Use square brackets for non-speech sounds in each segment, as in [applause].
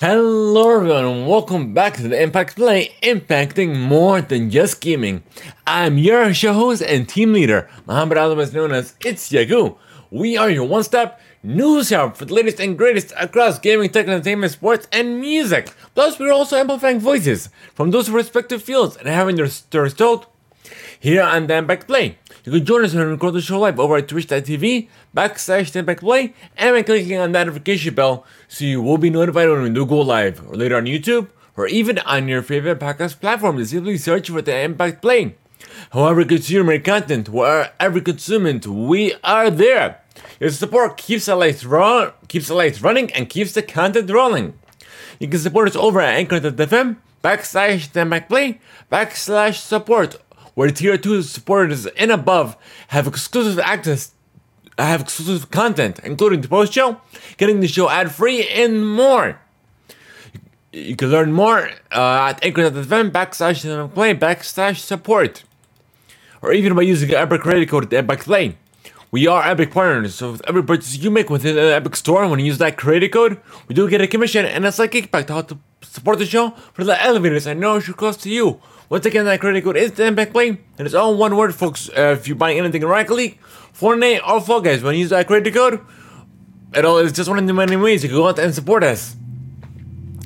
Hello everyone and welcome back to the Impact Play, impacting more than just gaming. I'm your show host and team leader, Muhammad otherwise known as It's Yagu. We are your one-stop news hub for the latest and greatest across gaming, tech, entertainment, sports, and music. Plus, we're also amplifying voices from those respective fields and having their stories told here on the Impact Play. You can join us and record the show live over at twitch.tv backslash the Play and by clicking on that notification bell so you will be notified when we do go live or later on YouTube or even on your favorite podcast platform. Just simply search for the Impact Play. However, consume our content, wherever consumed, we are there. Your support keeps the lights run, keeps the lights running, and keeps the content rolling. You can support us over at Anchor.fm backslash the Play backslash support where tier 2 supporters and above have exclusive access have exclusive content, including the post show, getting the show ad free, and more. You can learn more uh, at anchor.fm backslash play backslash support. Or even by using Epic credit code at Epic Play. We are Epic partners, so with every purchase you make within the Epic store, when you use that credit code, we do get a commission and a slight kickback to help to support the show for the elevators I know it should cost to you. Once again, that credit code is the and it's all one word, folks. Uh, if you're buying anything League, Fortnite, or Fall Guys, when you use that credit code, it all is just one of the many ways you can go out and support us.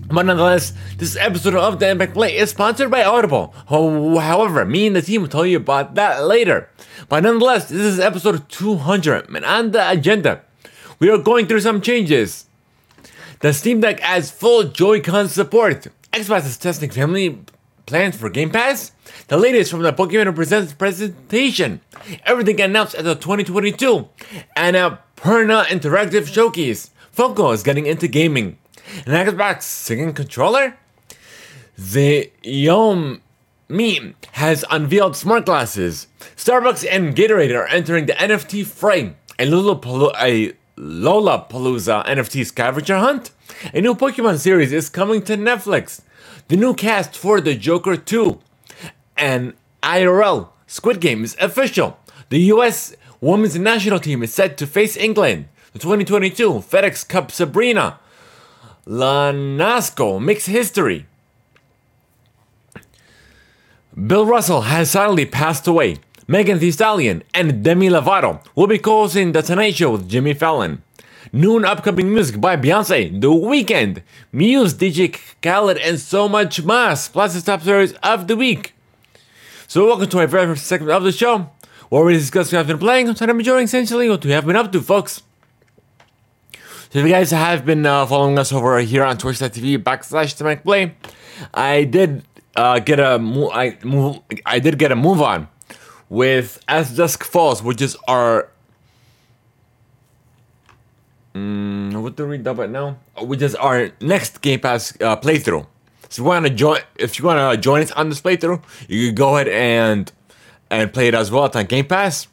But nonetheless, this episode of the Impact is sponsored by Audible. However, me and the team will tell you about that later. But nonetheless, this is episode 200, and on the agenda, we are going through some changes. The Steam Deck adds full Joy-Con support. Is testing family plans for Game Pass? The latest from the Pokemon Presents presentation. Everything announced at the 2022 Annapurna Interactive Showcase. Funko is getting into gaming. An Xbox singing controller? The Yom Meme has unveiled smart glasses. Starbucks and Gatorade are entering the NFT fray. A Lollapalooza, a Lollapalooza NFT scavenger hunt? A new Pokemon series is coming to Netflix the new cast for The Joker 2 and IRL Squid Game is official. The US women's national team is set to face England. The 2022 FedEx Cup Sabrina Ionescu makes history. Bill Russell has sadly passed away. Megan Thee Stallion and Demi Lovato will be co-hosting The Tonight Show with Jimmy Fallon. Noon upcoming music by Beyonce, The Weeknd, Muse, DJ Khaled, and so much more, plus the top stories of the week. So welcome to my very first segment of the show, where we discuss what I've been playing, what I'm enjoying essentially, what we have been up to, folks. So if you guys have been uh, following us over here on twitch.tv backslash the Play, I did uh, get a mo- I move I did get a move on with As Dusk Falls, which is our Mm, what do we dub it now? Which is our next Game Pass uh, playthrough. So if you want to join, if you want to join us on this playthrough, you can go ahead and and play it as well. It's on Game Pass.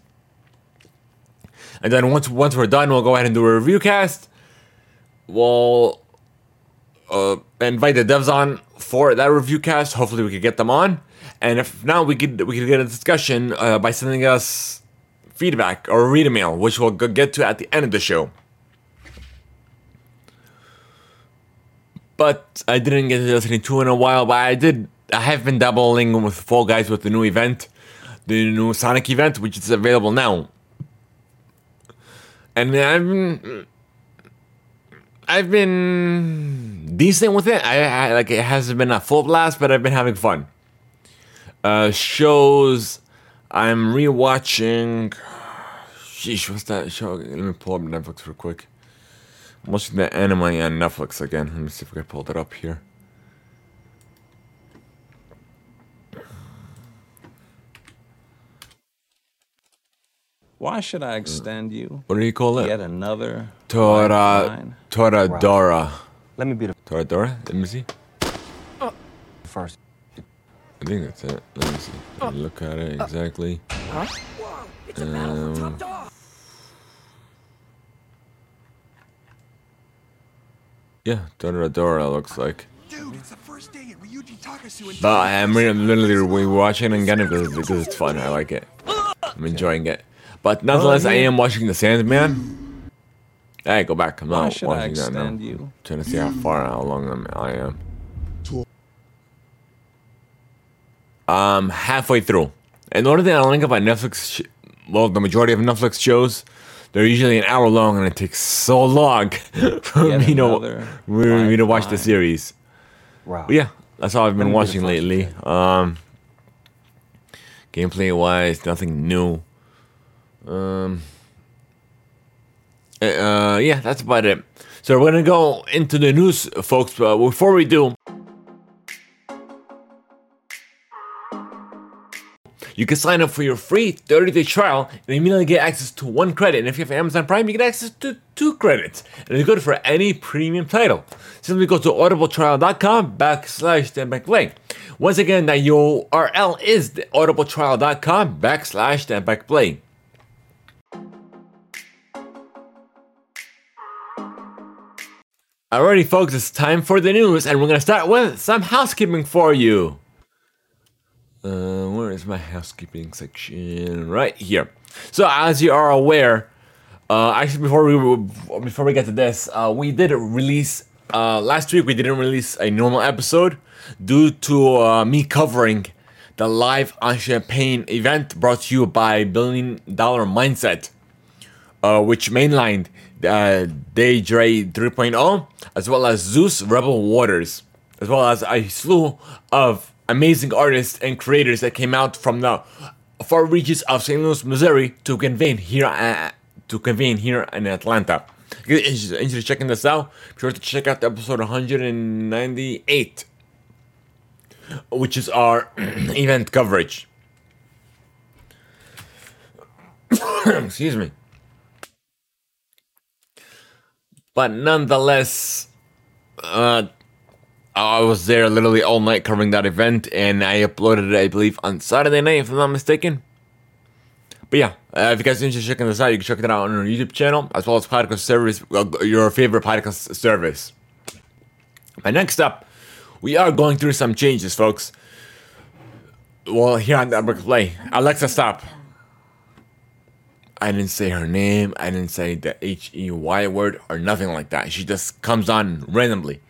And then once once we're done, we'll go ahead and do a review cast. We'll uh, invite the devs on for that review cast. Hopefully, we could get them on. And if not, we could we could get a discussion uh, by sending us feedback or read a mail, which we'll get to at the end of the show. but I didn't get to Destiny 2 in a while. But I did. I have been dabbling with Fall Guys with the new event, the new Sonic event, which is available now. And I've been, I've been decent with it. I, I like it hasn't been a full blast, but I've been having fun. Uh, shows I'm rewatching. Sheesh, what's that show? Let me pull up Netflix real quick. I'm watching the anime on Netflix again. Let me see if I can pull that up here. Why should I extend you? What do you call it? Yet another Tora lifeline? Toradora. Let me be the Toradora? Let me see. first. I think that's it. Let me see. Let me look at it exactly. Um, yeah, Toradora looks like. Dude, it's the first day at Ryuji Takasu and But I'm re- literally rewatching it again because, because it's fun. I like it. I'm enjoying it. But nonetheless, I am watching The Sandman. Hey, go back. I'm Why not should I watching that now. extend you? Trying to see how far, how long I'm, I am. Um, halfway through. And the only thing I don't like about Netflix, sh- well, the majority of Netflix shows, they're usually an hour long, and it takes so long [laughs] for Yet me to, for me to watch the series. Wow. But yeah, that's all I've been Let me be the watching lately. Um, gameplay wise, nothing new. Um, uh, yeah, that's about it. So we're gonna go into the news, folks. But before we do, you can sign up for your free 30-day trial and immediately get access to one credit. And if you have Amazon Prime, you get access to two credits. And it's good for any premium title. Simply go to audibletrial.com backslash standbackplay. Once again, that URL is audibletrial.com backslash standbackplay. Alrighty, folks, it's time for the news, and we're gonna start with some housekeeping for you. Uh, where is my housekeeping section? Right here. So, as you are aware, uh, actually, before we before we get to this, uh, we did release uh, last week. We didn't release a normal episode due to uh, me covering the live on Champagne event brought to you by Billion Dollar Mindset uh, which mainlined uh, Daydre 3.0, as well as Zeus Rebel Waters, as well as a slew of amazing artists and creators that came out from the far reaches of St. Louis, Missouri, to convene here uh, to convene here in Atlanta. If you're interested in checking this out, be sure to check out episode 198, which is our [clears throat] event coverage. [coughs] Excuse me. But nonetheless, uh, I was there literally all night covering that event, and I uploaded it, I believe, on Saturday night, if I'm not mistaken. But yeah, uh, if you guys are interested in checking this out, you can check it out on our YouTube channel, as well as podcast service, uh, your favorite podcast service. But next up, we are going through some changes, folks. Well, here on Upper Play, Alexa, stop. I didn't say her name. I didn't say the H E Y word or nothing like that. She just comes on randomly.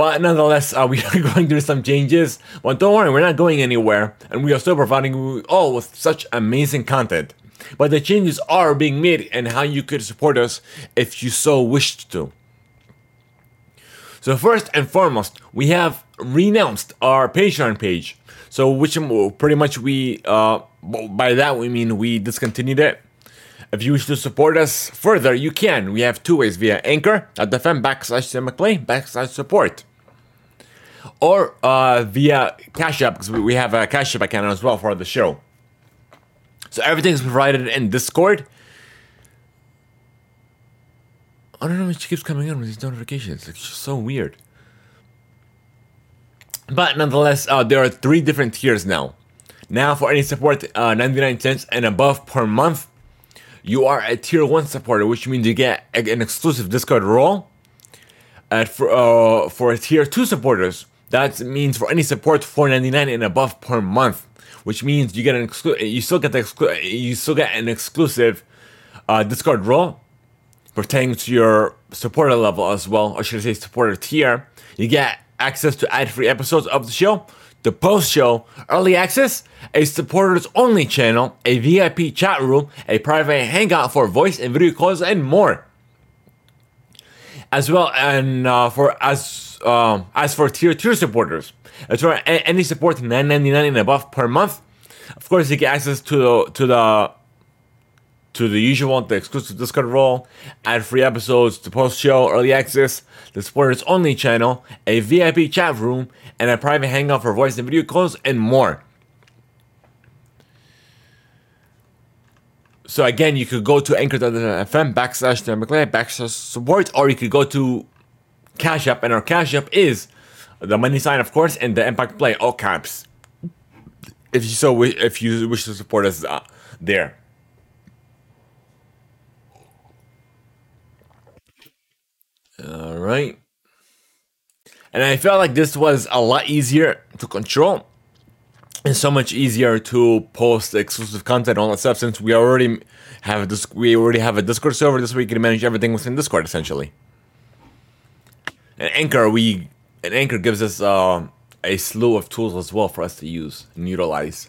But nonetheless, uh, we [laughs] are going through some changes. But don't worry, we're not going anywhere, and we are still providing you all with such amazing content. But the changes are being made, and how you could support us if you so wished to. So first and foremost, we have renounced our Patreon page. So which pretty much we uh by that we mean we discontinued it. If you wish to support us further, you can. We have two ways via Anchor at FM backslash McPlay backslash support. Or uh, via Cash App, because we have a Cash App account as well for the show. So everything is provided in Discord. I don't know why she keeps coming in with these notifications. It's just so weird. But nonetheless, uh, there are three different tiers now. Now, for any support, uh, 99 cents and above per month, you are a tier 1 supporter, which means you get an exclusive Discord role. And for, uh, for tier 2 supporters, that means for any support 4.99 and above per month, which means you get an exclu- you still get the exclu- you still get an exclusive uh, Discord role pertaining to your supporter level as well, or should I say supporter tier. You get access to ad-free episodes of the show, the post-show, early access, a supporters only channel, a VIP chat room, a private hangout for voice and video calls, and more. As well, and uh, for as um, as for tier two supporters, as for any support nine ninety nine and above per month, of course you get access to the to the to the usual, the exclusive Discord role, ad free episodes, the post show, early access, the supporters only channel, a VIP chat room, and a private hangout for voice and video calls, and more. So again, you could go to anchor.fm backslash Dan McLean backslash support, or you could go to Cash App, and our Cash App is the money sign, of course, and the Impact Play, all caps. If you so wi- if you wish to support us uh, there. All right. And I felt like this was a lot easier to control it's so much easier to post exclusive content all that stuff since we already have this we already have a Discord server this week can manage everything within Discord essentially. And Anchor we and Anchor gives us uh, a slew of tools as well for us to use and utilize.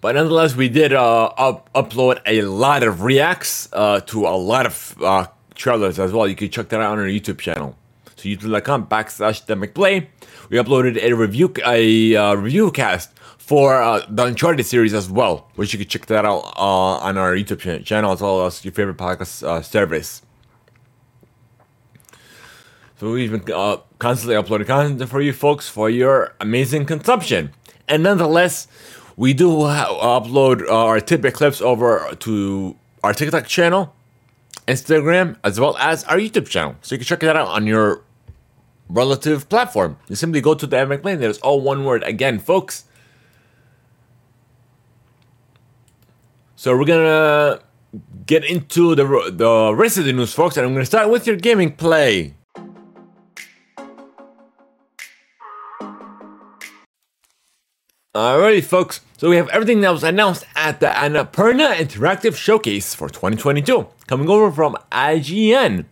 But nonetheless, we did uh, up- upload a lot of reacts uh, to a lot of uh, trailers as well. You can check that out on our YouTube channel. So youtube.com backslash the McPlay. We uploaded a review a uh, review cast for uh, the Uncharted series as well, which you can check that out uh, on our YouTube ch- channel as well as your favorite podcast uh, service. So we've been uh, constantly uploading content for you folks for your amazing consumption. And nonetheless, we do ha- upload uh, our tidbit clips over to our TikTok channel, Instagram, as well as our YouTube channel. So you can check that out on your relative platform. You simply go to the Epic Plane. There's all one word again, folks. So we're gonna get into the the rest of the news, folks, and I'm gonna start with your gaming play. Alrighty, folks. So we have everything that was announced at the Annapurna Interactive Showcase for 2022, coming over from IGN.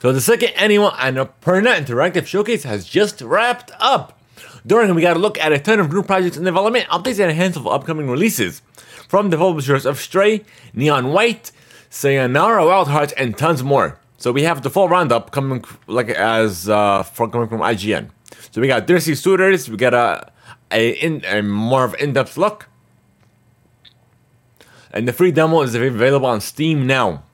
So the second annual Annapurna Interactive Showcase has just wrapped up. During we got a look at a ton of new projects in development, updates, and a handful of upcoming releases from the publishers of Stray, Neon White, Sayonara Wild Hearts, and tons more. So we have the full roundup coming like as uh, from coming from IGN. So we got Thirsty Suitors, we got a a, in, a more of in-depth look, and the free demo is available on Steam now.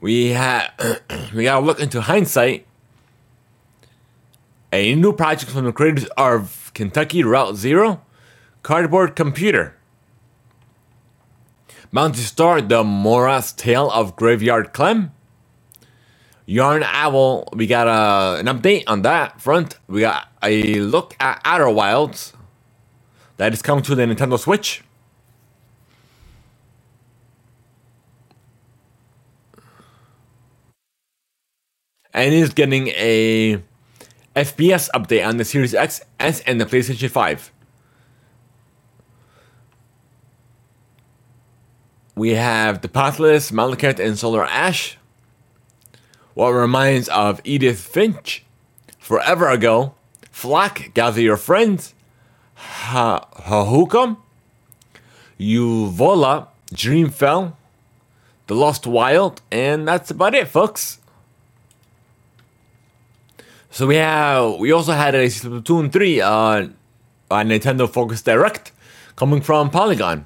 We have [clears throat] we got to look into hindsight. A new project from the creators of Kentucky Route Zero, Cardboard Computer. Bounty Star, The Morose Tale of Graveyard Clem. Yarn Owl, we got a, an update on that front. We got a look at Outer Wilds that is coming to the Nintendo Switch. And is getting a FPS update on the Series X, S, and the PlayStation 5. We have The Pathless, Malekith, and Solar Ash. What reminds of Edith Finch. Forever ago. Flock, Gather Your Friends. Ha- Hahukam. Uvola, Dreamfell. The Lost Wild. And that's about it, folks. So we have we also had a Splatoon 3 uh, on Nintendo Focus Direct coming from Polygon.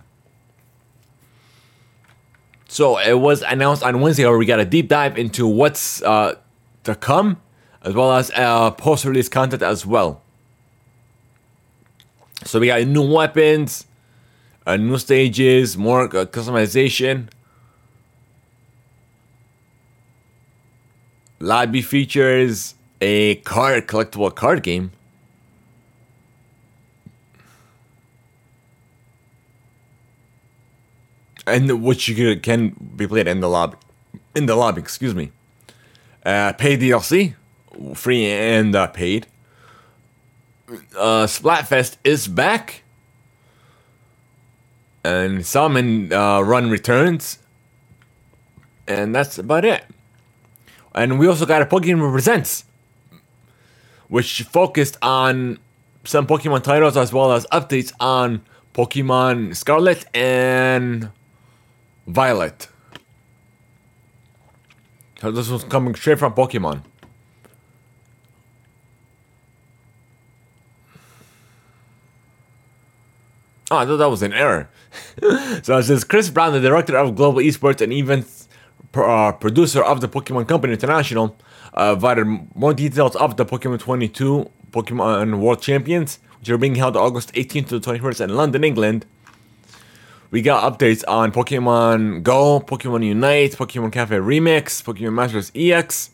So it was announced on Wednesday where we got a deep dive into what's uh, to come, as well as uh, post-release content as well. So we got new weapons, uh, new stages, more uh, customization, lobby features, a card collectible card game. And which you can, be played in the lobby, in the lobby. Excuse me. Uh, paid DLC, free and uh, paid. Uh, Splatfest is back, and Salmon uh, Run returns, and that's about it. And we also got a Pokemon Presents which focused on some Pokemon titles as well as updates on Pokemon Scarlet and Violet. So this was coming straight from Pokemon. Oh, I thought that was an error. [laughs] so it says Chris Brown, the director of global esports and events uh, producer of the Pokemon Company International, uh, provided more details of the Pokemon 22 Pokemon World Champions, which are being held August 18th to the 21st in London, England. We got updates on Pokemon Go, Pokemon Unite, Pokemon Cafe Remix, Pokemon Masters EX.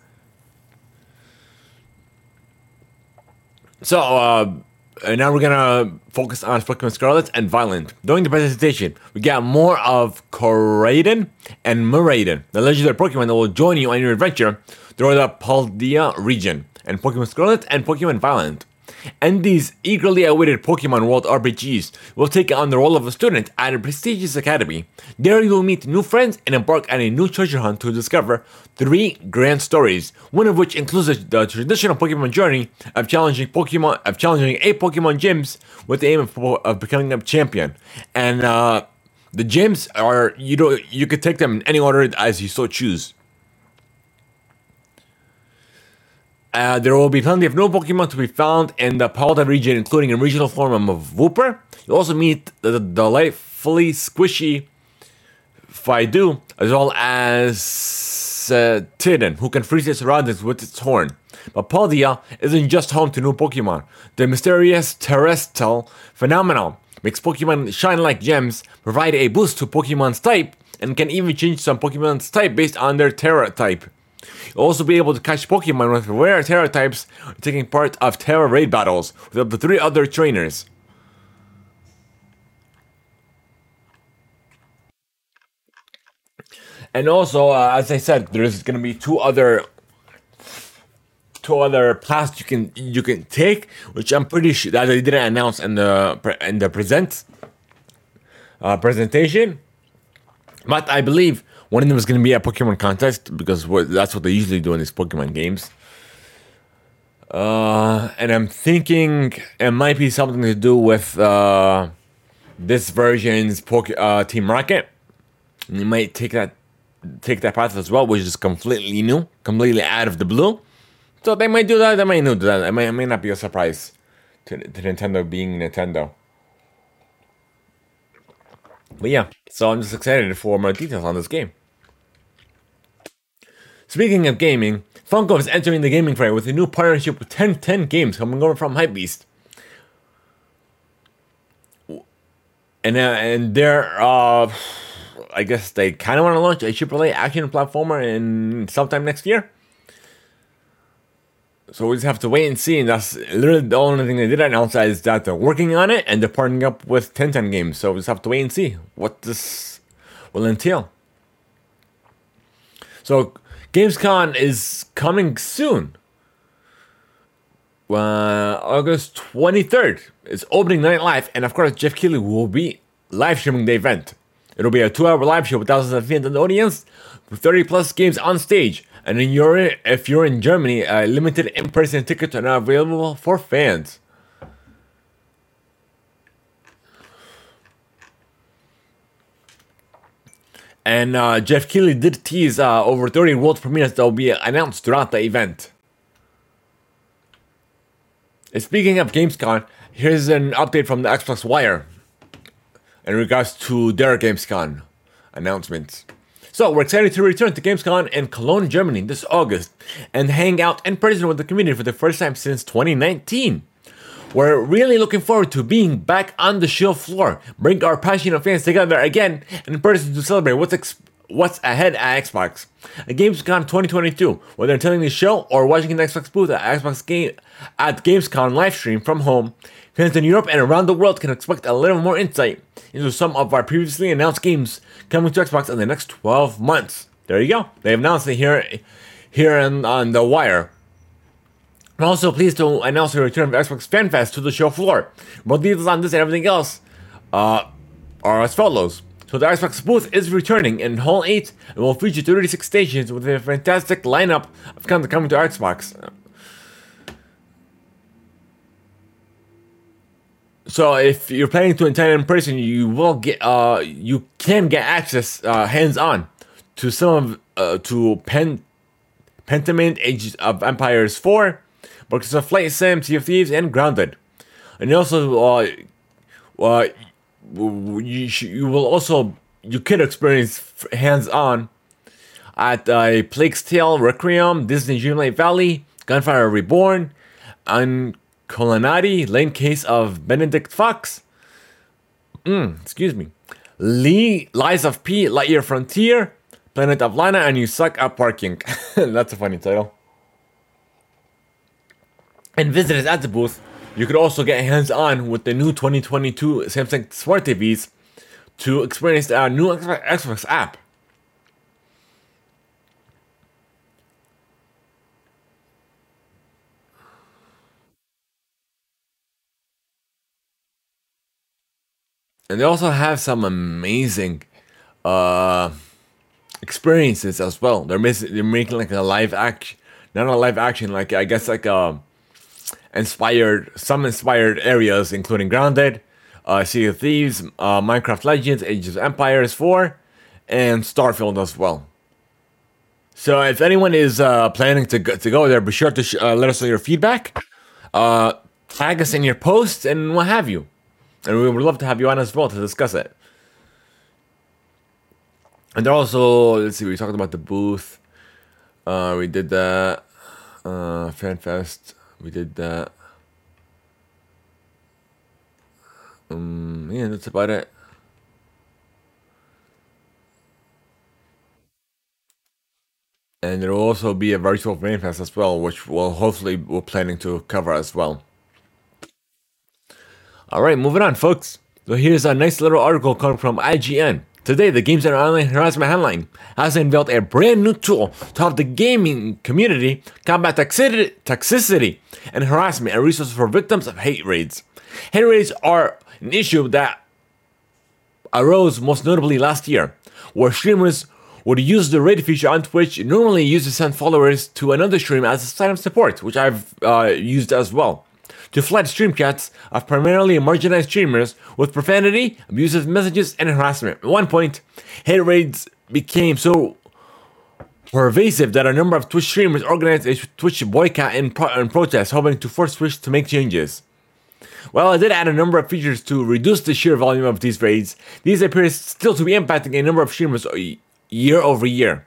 So, uh, and now we're gonna focus on Pokemon Scarlet and Violet. During the presentation, we got more of Koraidon and Miraidon, the legendary Pokemon that will join you on your adventure through the Paldea region. and Pokemon Scarlet and Pokemon Violet. And these eagerly awaited Pokemon World RPGs will take on the role of a student at a prestigious academy. There you will meet new friends and embark on a new treasure hunt to discover three grand stories, one of which includes the traditional Pokemon journey of challenging Pokemon of challenging eight Pokemon gyms with the aim of, of becoming a champion. And uh, the gyms are you know you could take them in any order as you so choose. Uh, there will be plenty of new Pokemon to be found in the Paldea region, including a regional form of Wooper. You'll also meet the, delightfully squishy Fidough, as well as uh, who can freeze its surroundings with its horn. But Paldea isn't just home to new Pokemon. The mysterious Terastal phenomenon makes Pokemon shine like gems, provide a boost to Pokemon's type, and can even change some Pokemon's type based on their Tera type. You'll also be able to catch Pokemon with rare Tera types taking part of Tera raid battles with up to three other trainers. And also, uh, as I said, there's going to be two other two other paths you can you can take, which I'm pretty sure that they didn't announce in the in the present uh, presentation. But I believe one of them is going to be a Pokemon contest because that's what they usually do in these Pokemon games. Uh, and I'm thinking it might be something to do with uh, this version's Poke, uh, Team Rocket. And you might take that take that path as well, which is completely new, completely out of the blue. So they might do that. They might do that. It may, it may not be a surprise to, to Nintendo being Nintendo. But yeah, so I'm just excited for more details on this game. Speaking of gaming, Funko is entering the gaming fray with a new partnership with 1010 Games coming over from Hypebeast. And uh, and they're uh, I guess they kind of want to launch a AAA action platformer in sometime next year. So we just have to wait and see, and that's literally the only thing they did announce is that they're working on it and they're partnering up with 1010 Games. So we just have to wait and see what this will entail. So Gamescom is coming soon. Uh, August 23rd is opening night live, and of course, Geoff Keighley will be live streaming the event. It'll be a two hour live show with thousands of fans in the audience, with 30 plus games on stage. And in you're if you're in Germany, uh, limited in person tickets are now available for fans. And uh, Geoff Keighley did tease uh, over 30 world premieres that will be announced throughout the event. And speaking of Gamescom, here's an update from the Xbox Wire in regards to their Gamescom announcements. So we're excited to return to Gamescom in Cologne, Germany this August and hang out in person with the community for the first time since 2019. We're really looking forward to being back on the show floor, bring our passionate fans together again in person to celebrate what's ex- what's ahead at Xbox. At Gamescom 2022, whether attending the show or watching an Xbox booth at Xbox game at Gamescom live stream from home, fans in Europe and around the world can expect a little more insight into some of our previously announced games coming to Xbox in the next 12 months. There you go. They announced it here, here on, on the wire. I'm also pleased to announce the return of Xbox Fan Fest to the show floor. More details on this and everything else uh, are as follows. So the Xbox booth is returning in Hall 8 and will feature 36 stations with a fantastic lineup of content coming to Xbox. So if you're planning to attend in person, you will get uh you can get access uh, hands on to some of uh, to Pen Pentiment Age of Empires 4, Books of Flight Sim, Sea of Thieves, and Grounded. And also uh, uh you sh- you will also you could experience hands on at uh, Plague's Tale, Requiem, Disney Dreamlight Valley, Gunfire Reborn, and Colonnati, Lane Case of Benedict Fox. Mm, excuse me. Lee, Lies of P, Lightyear Frontier, Planet of Lana, and You Suck at Parking. [laughs] That's a funny title. And visitors at the booth, you could also get hands on with the new 2022 Samsung Smart TVs to experience our new Xbox app. And they also have some amazing uh, experiences as well. They're they're making like a live action, not a live action, like I guess like a inspired some inspired areas, including Grounded, uh, Sea of Thieves, uh, Minecraft Legends, Age of Empires 4, and Starfield as well. So if anyone is uh, planning to go, to go there, be sure to sh- uh, let us know your feedback. Uh, tag us in your posts and what have you. And we would love to have you on as well to discuss it. And they're also, let's see, we talked about the booth. Uh, we did that. Uh, FanFest. We did that. Um, yeah, that's about it. And there will also be a virtual FanFest as well, which we'll hopefully we're planning to cover as well. All right, moving on, folks. So here's a nice little article coming from IGN. Today, the Games Online Harassment Hotline has unveiled a brand new tool to help the gaming community combat toxicity, toxicity and harassment and resources for victims of hate raids. Hate raids are an issue that arose most notably last year, where streamers would use the raid feature on Twitch normally used to send followers to another stream as a sign of support, which I've uh, used as well to flood stream chats of primarily marginalized streamers with profanity, abusive messages, and harassment. At one point, hate raids became so pervasive that a number of Twitch streamers organized a Twitch boycott and, pro- and protest, hoping to force Twitch to make changes. While I did add a number of features to reduce the sheer volume of these raids, these appear still to be impacting a number of streamers uh, year over year.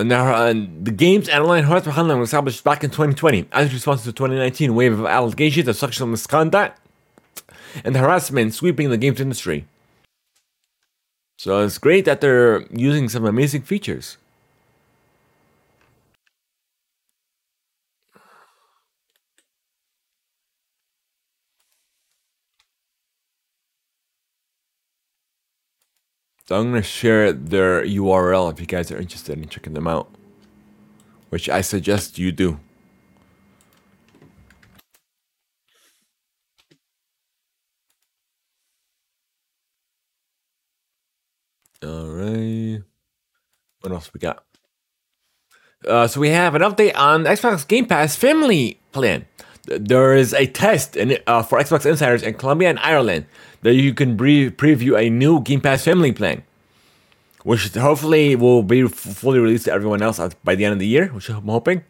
Now, uh, the game's online harassment hotline was established back in 2020 as a response to the 2019 wave of allegations of sexual misconduct and harassment sweeping the games industry. So it's great that they're using some amazing features. So I'm to share their URL if you guys are interested in checking them out, which I suggest you do. All right. What else we got? Uh, so we have an update on Xbox Game Pass Family Plan. There is a test in, uh, for Xbox Insiders in Colombia and Ireland that you can pre- preview a new Game Pass Family Plan, which hopefully will be fully released to everyone else by the end of the year, which I'm hoping.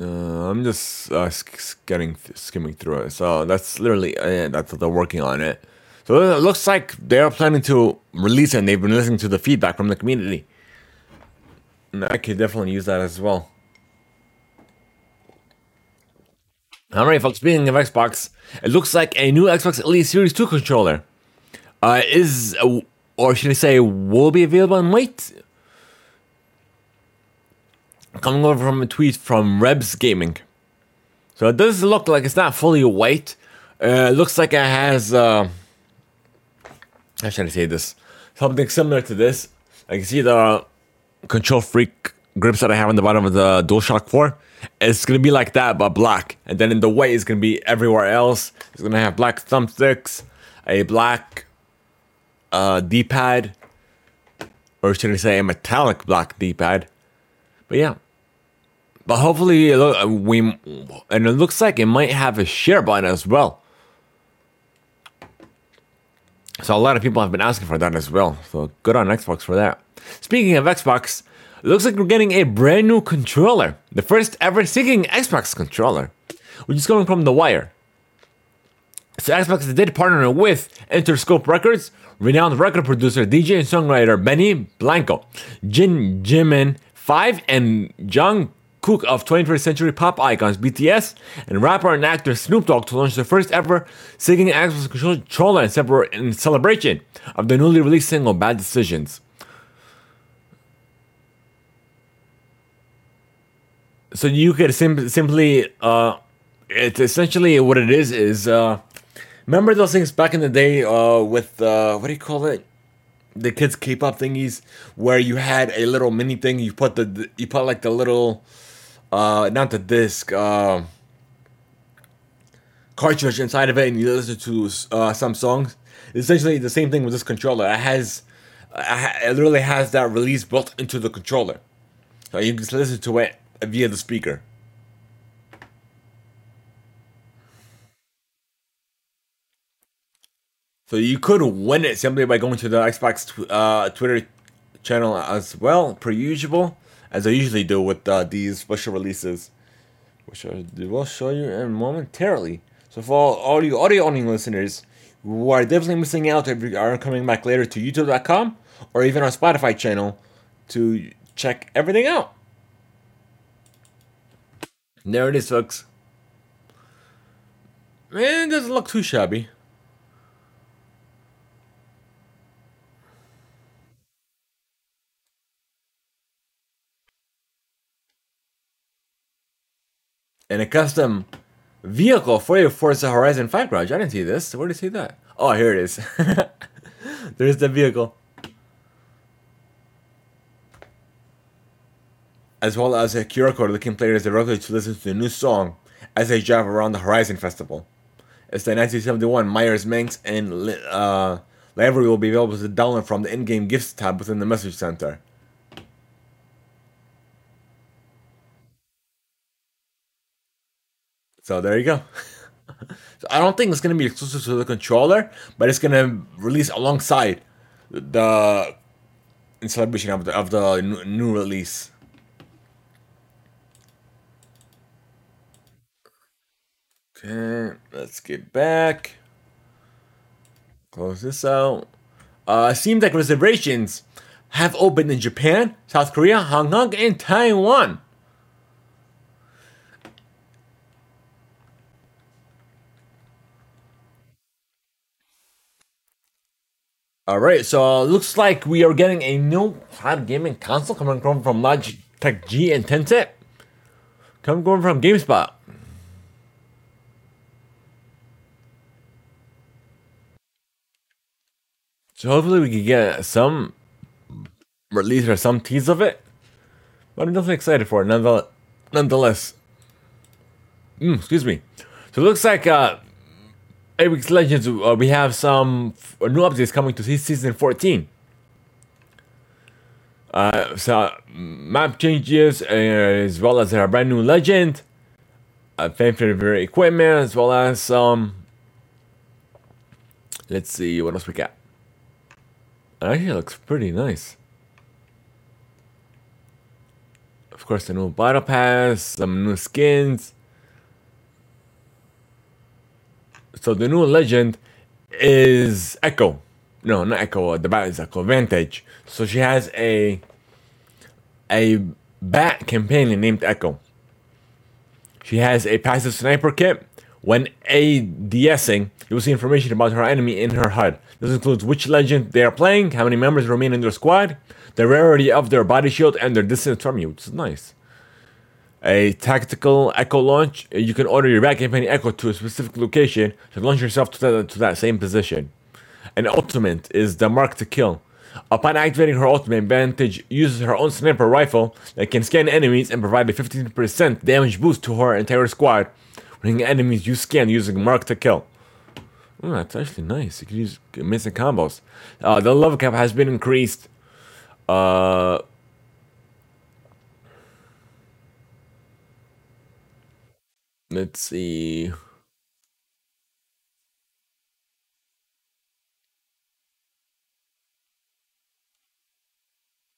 Uh, I'm just uh, getting skimming through it. So that's literally uh, that's they're working on it. So it looks like they're planning to release it. and They've been listening to the feedback from the community. And I could definitely use that as well. All right, folks. Speaking of Xbox, it looks like a new Xbox Elite Series 2 controller uh, is, or should I say, will be available in white coming over from a tweet from Rebs Gaming. So it does look like it's not fully white. Uh, it looks like it has, uh, how should I say this? Something similar to this. I can see the Control Freak grips that I have on the bottom of the DualShock 4. It's to be like that, but black. And then in the white, it's to be everywhere else. It's to have black thumbsticks, a black uh, D pad, or should I say a metallic black D pad. But yeah, but hopefully, look, uh, we and it looks like it might have a share button as well. So a lot of people have been asking for that as well. So good on Xbox for that. Speaking of Xbox, it looks like we're getting a brand new controller, the first ever seeking Xbox controller, which is coming from The Wire. So Xbox did partner with Interscope Records, renowned record producer, DJ, and songwriter Benny Blanco, Jin Jimin 5, and John kook of 21st century pop icons BTS and rapper and actor Snoop Dogg to launch the first ever singing access controller in celebration of the newly released single Bad Decisions. So you could sim- simply, uh, it's essentially what it is is, uh, remember those things back in the day uh, with, uh, what do you call it? the kids K-pop thingies where you had a little mini thing. You put the you put like the little, uh, not the disc, uh, cartridge inside of it, and you listen to uh, some songs. Essentially, the same thing with this controller. It has, it literally has that release built into the controller, so you can listen to it via the speaker. So you could win it simply by going to the Xbox uh, Twitter channel as well, per usual, as I usually do with uh, these special releases, which I will show you momentarily. So for all, all you audio only listeners who are definitely missing out if you are coming back later to YouTube.com or even our Spotify channel to check everything out. There it is, folks. Man, it doesn't look too shabby. And a custom vehicle for your Forza Horizon 5 garage. I didn't see this. Where did you see that? Oh, here it is. [laughs] There's the vehicle. As well as a QR code looking players directly to listen to the new song as they drive around the Horizon Festival. It's the 1971 Meyers Manx and uh, library will be available to download from the in-game gifts tab within the message center. So there you go. [laughs] so I don't think it's gonna be exclusive to the controller, but it's gonna release alongside the in celebration of the of the new release. Okay, let's get back. Close this out. Uh, seems like reservations have opened in Japan, South Korea, Hong Kong, and Taiwan. All right, so uh, looks like we are getting a new cloud gaming console coming from from Logitech G and Tencent. Coming from GameSpot. So hopefully we can get some release or some tease of it. But I'm definitely excited for it nonetheless. Mm, excuse me. So it looks like uh, Apex Legends, uh, we have some f- new updates coming to season 14. Uh, so map changes uh, as well as a brand new legend, uh, favorite equipment as well as some. let's see what else we got. It Actually, looks pretty nice. Of course, the new battle pass, some new skins. So the new legend is Echo. No, not Echo. Uh, the bat is Echo Vantage. So she has a a bat companion named Echo. She has a passive sniper kit. When ADSing, you will see information about her enemy in her HUD. This includes which legend they are playing, how many members remain in their squad, the rarity of their body shield, and their distance from you, which is nice a tactical echo launch. You can order your back company echo to a specific location to launch yourself to that, to that same position. An ultimate is the mark to kill. Upon activating her ultimate, Vantage uses her own sniper rifle that can scan enemies and provide a 15% damage boost to her entire squad when enemies you scan using mark to kill. Oh, that's actually nice. You can use amazing combos. Uh, the level cap has been increased. Uh, Let's see.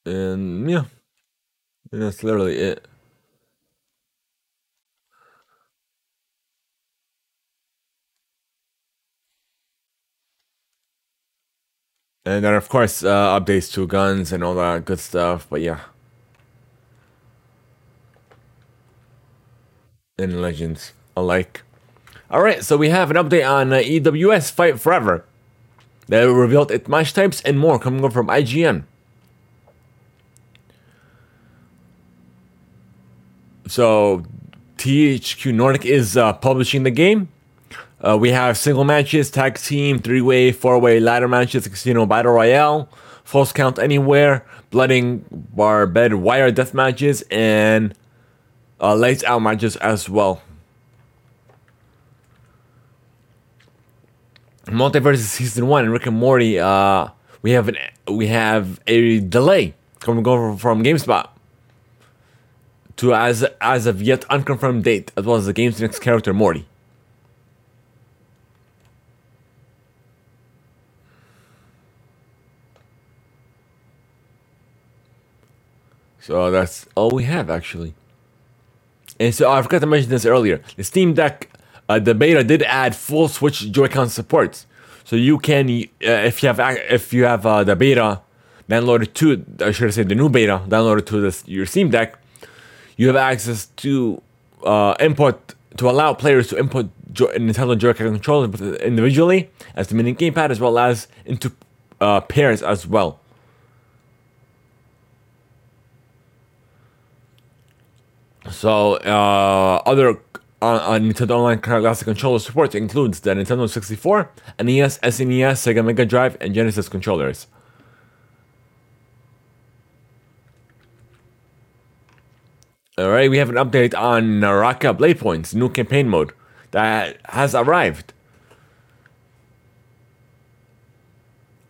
And yeah, that's literally it. And then, of course, uh, updates to guns and all that good stuff. But yeah. And Legends alike. All right, so we have an update on uh, EWS Fight Forever. They revealed its match types and more coming up from IGN. So, THQ Nordic is uh, publishing the game. Uh, we have single matches, tag team, three way, four way ladder matches, casino battle royale, false count anywhere, blooding bar bed wire death matches, and uh, out matches as well. MultiVersus season one and Rick and Morty. Uh, we have an we have a delay coming over from GameSpot to as as of yet unconfirmed date, as well as the game's next character Morty. So that's all we have actually. And so I forgot to mention this earlier. The Steam Deck, uh, the beta did add full Switch Joy-Con support. So you can, uh, if you have if you have uh, the beta downloaded to, I should say the new beta downloaded to this your Steam Deck, you have access to uh, input to allow players to input jo- Nintendo Joy-Con controllers individually as the mini gamepad as well as into uh, pairs as well. So uh, other uh, uh, Nintendo Online Classic controller support includes the Nintendo 64, NES, SNES, Sega Mega Drive, and Genesis controllers. Alright, we have an update on Naraka Blade Points, new campaign mode that has arrived.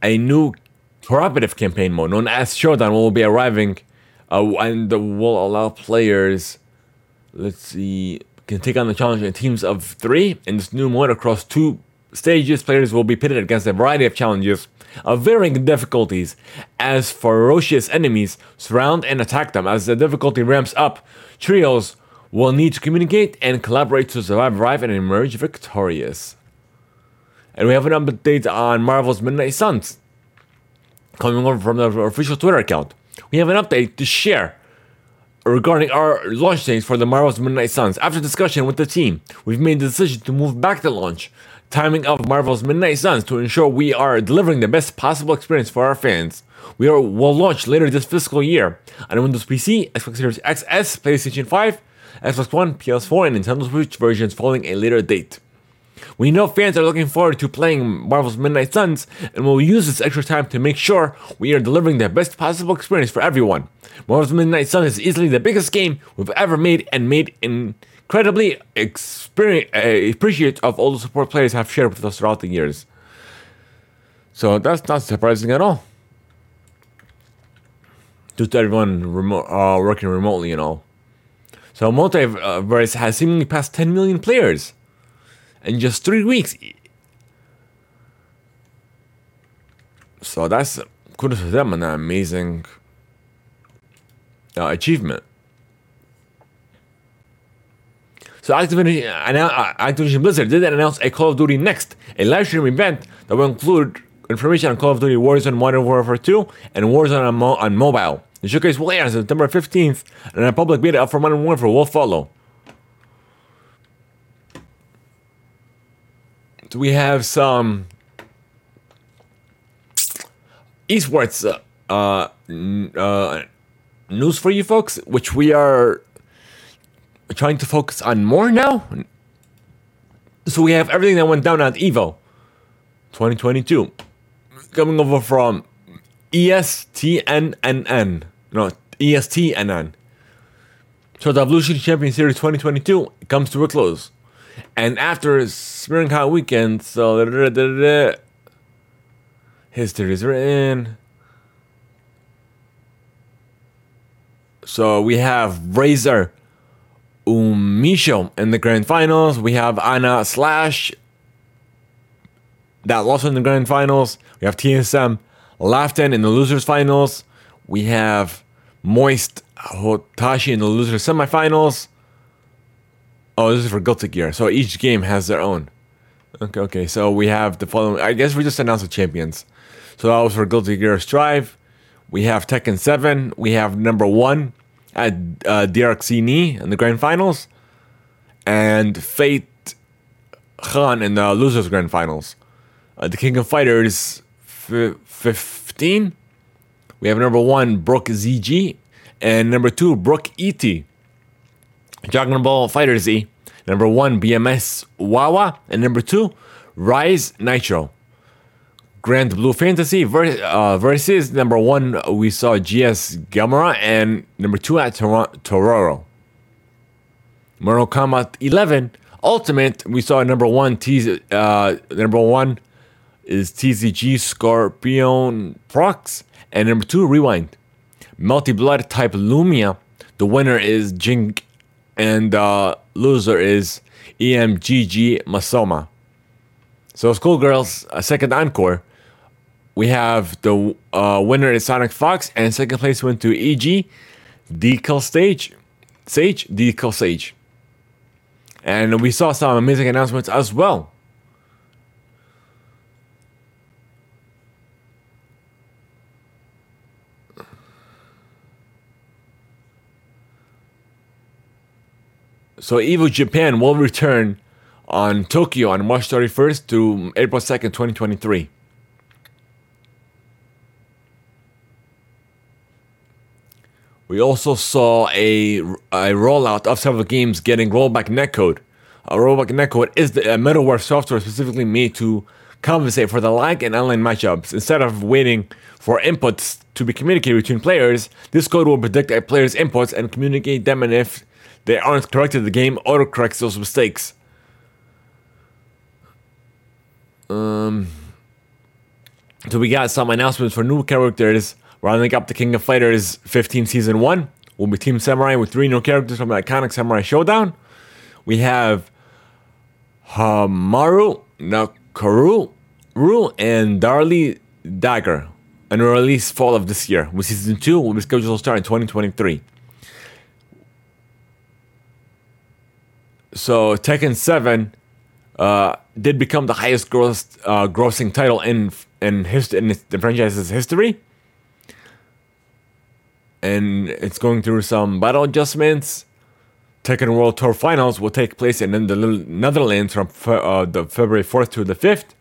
A new cooperative campaign mode known as Showdown will be arriving uh, and will allow players let's see, can take on the challenge in teams of three. In this new mode, across two stages, players will be pitted against a variety of challenges of varying difficulties as ferocious enemies surround and attack them. As the difficulty ramps up, trios will need to communicate and collaborate to survive, arrive, and emerge victorious. And we have an update on Marvel's Midnight Suns coming over from the official Twitter account. We have an update to share regarding our launch dates for the Marvel's Midnight Suns. After discussion with the team, we've made the decision to move back the launch timing of Marvel's Midnight Suns to ensure we are delivering the best possible experience for our fans. We are, will launch later this fiscal year on Windows PC, Xbox Series XS, PlayStation 5, Xbox One, PS4, and Nintendo Switch versions following a later date. We know fans are looking forward to playing Marvel's Midnight Suns, and we'll use this extra time to make sure we are delivering the best possible experience for everyone. Marvel's Midnight Suns is easily the biggest game we've ever made and made incredibly uh, appreciative of all the support players have shared with us throughout the years. So that's not surprising at all. Just everyone remote, uh, working remotely and all. So MultiVersus has seemingly passed 10 million players in just three weeks. So that's kudos to them and an amazing uh, achievement. So Activision, uh, Activision Blizzard did announce a Call of Duty Next, a live stream event that will include information on Call of Duty Warzone Modern Warfare 2 and Warzone on, mo- on mobile. The showcase will air on September 15th, and a public beta for Modern Warfare will follow. We have some esports uh, uh, uh, news for you folks, which we are trying to focus on more now. So we have everything that went down at Evo 2022 coming over from ESTNNN. No, ESTNN. So the Evolution Champion Series 2022 comes to a close. And after Spring Hot Weekend, so history is written. So we have Razor Umisho in the grand finals. We have Anna Slash that lost in the grand finals. We have TSM Leffen in the losers finals. We have Moist Hotashi in the losers semifinals. Oh, this is for Guilty Gear. So each game has their own. Okay, okay. So we have the following. I guess we just announced the champions. So that was for Guilty Gear Strive. We have Tekken 7. We have number one at uh, DRXini in the grand finals. and Fate Khan in the losers grand finals. Uh, the King of Fighters f- 15. We have number one Brooke ZG and number two Brooke ET. Dragon Ball FighterZ. Number one BMS Wawa and number two Rise Nitro. Granblue Fantasy ver- uh, versus number one we saw GS Gamera and number two at Tor- Tororo. Mortal Kombat 11 Ultimate we saw number one T uh, number one is TCG Scorpion Prox and number two Rewind. Melty Blood Type Lumina. The winner is Jink and uh, loser is EMGG Masoma. So Skullgirls, a second encore. We have the uh, winner is SonicFox, and second place went to EG Decal Stage, Sage Decal Sage. And we saw some amazing announcements as well. So Evo Japan will return on Tokyo on March 31st to April 2nd, 2023. We also saw a, a rollout of several games getting rollback netcode. A rollback netcode is the a middleware software specifically made to compensate for the lag in online matchups. Instead of waiting for inputs to be communicated between players, this code will predict a player's inputs and communicate them, and if they aren't corrected, the game autocorrects those mistakes. Um, so we got some announcements for new characters. Rounding up the King of Fighters 15 Season 1 will be Team Samurai with three new characters from the iconic Samurai Shodown. We have Haohmaru Nakaru Ru, and Darli Dagger, and will release fall of this year, with Season 2 will be scheduled to start in 2023. So Tekken 7 uh, did become the highest gross, uh, grossing title in in, hist- in the franchise's history. And it's going through some battle adjustments. Tekken World Tour Finals will take place in the Netherlands from fe- uh, the February 4th to the 5th.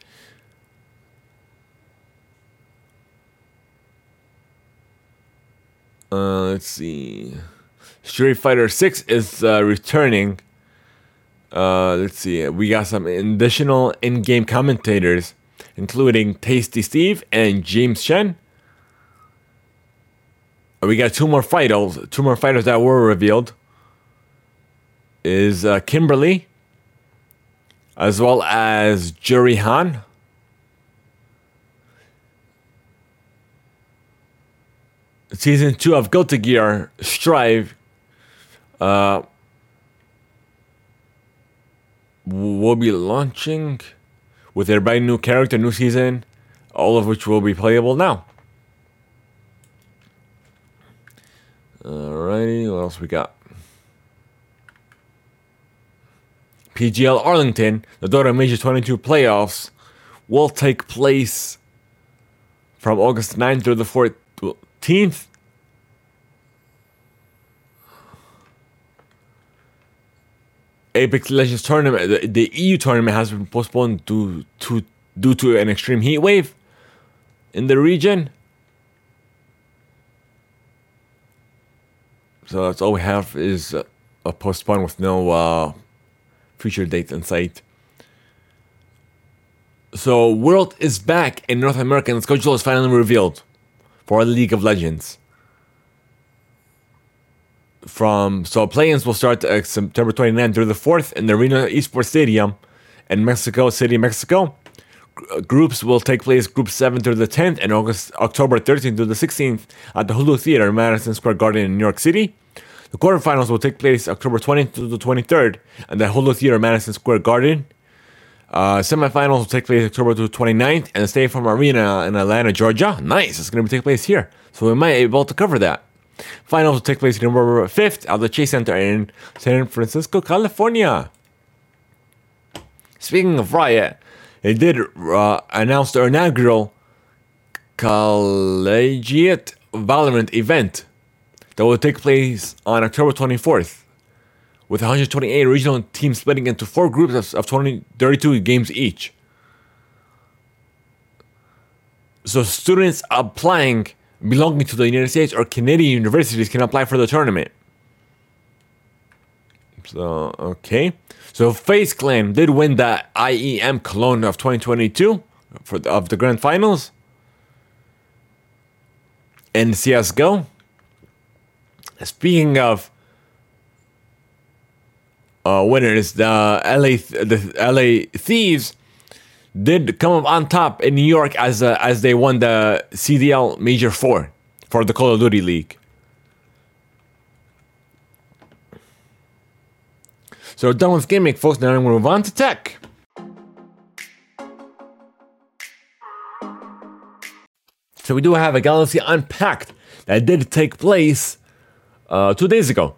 Uh, let's see. Street Fighter 6 is uh, returning uh, let's see. We got some additional in-game commentators, including Tasty Steve and James Chen. We got two more fighters. Two more fighters that were revealed. Is uh, Kimberly, as well as Juri Han. Season two of Guilty Gear Strive. Uh, will be launching with their brand new character, new season, all of which will be playable now. Alrighty, what else we got? PGL Arlington, the Dota Major 22 playoffs, will take place from August 9th through the 14th. Apex Legends tournament, the, the EU tournament has been postponed due to due to an extreme heat wave in the region. So that's all we have is a, a postpone with no uh, future date in sight. So World is back in North America and the schedule is finally revealed for League of Legends from so play-ins will start uh, September 29th through the 4th in the Arena Esports Stadium in Mexico City, Mexico. Groups will take place Group 7 through the 10th and August October 13th through the 16th at the Hulu Theater in Madison Square Garden in New York City. The quarterfinals will take place October 20th to the 23rd at the Hulu Theater Madison Square Garden. Uh, semifinals will take place October to 29th and the State Farm Arena in Atlanta, Georgia. Nice, it's going to take place here. So we might be able to cover that. Finals will take place November 5th at the Chase Center in San Francisco, California. Speaking of Riot, they did uh, announce their inaugural Collegiate Valorant event that will take place on October 24th, with 128 regional teams splitting into four groups of, of 20, 32 games each. So students applying belonging to the United States or Canadian universities can apply for the tournament. So okay, so FaZe Clan did win the IEM Cologne of 2022 for the, of the grand finals And CS:GO. Speaking of uh, winners, the LA the LA Thieves did come up on top in New York as uh, as they won the CDL Major Four for the Call of Duty League. So done with gaming, folks. Now I'm going to move on to tech. So we do have a Galaxy Unpacked that did take place uh, two days ago,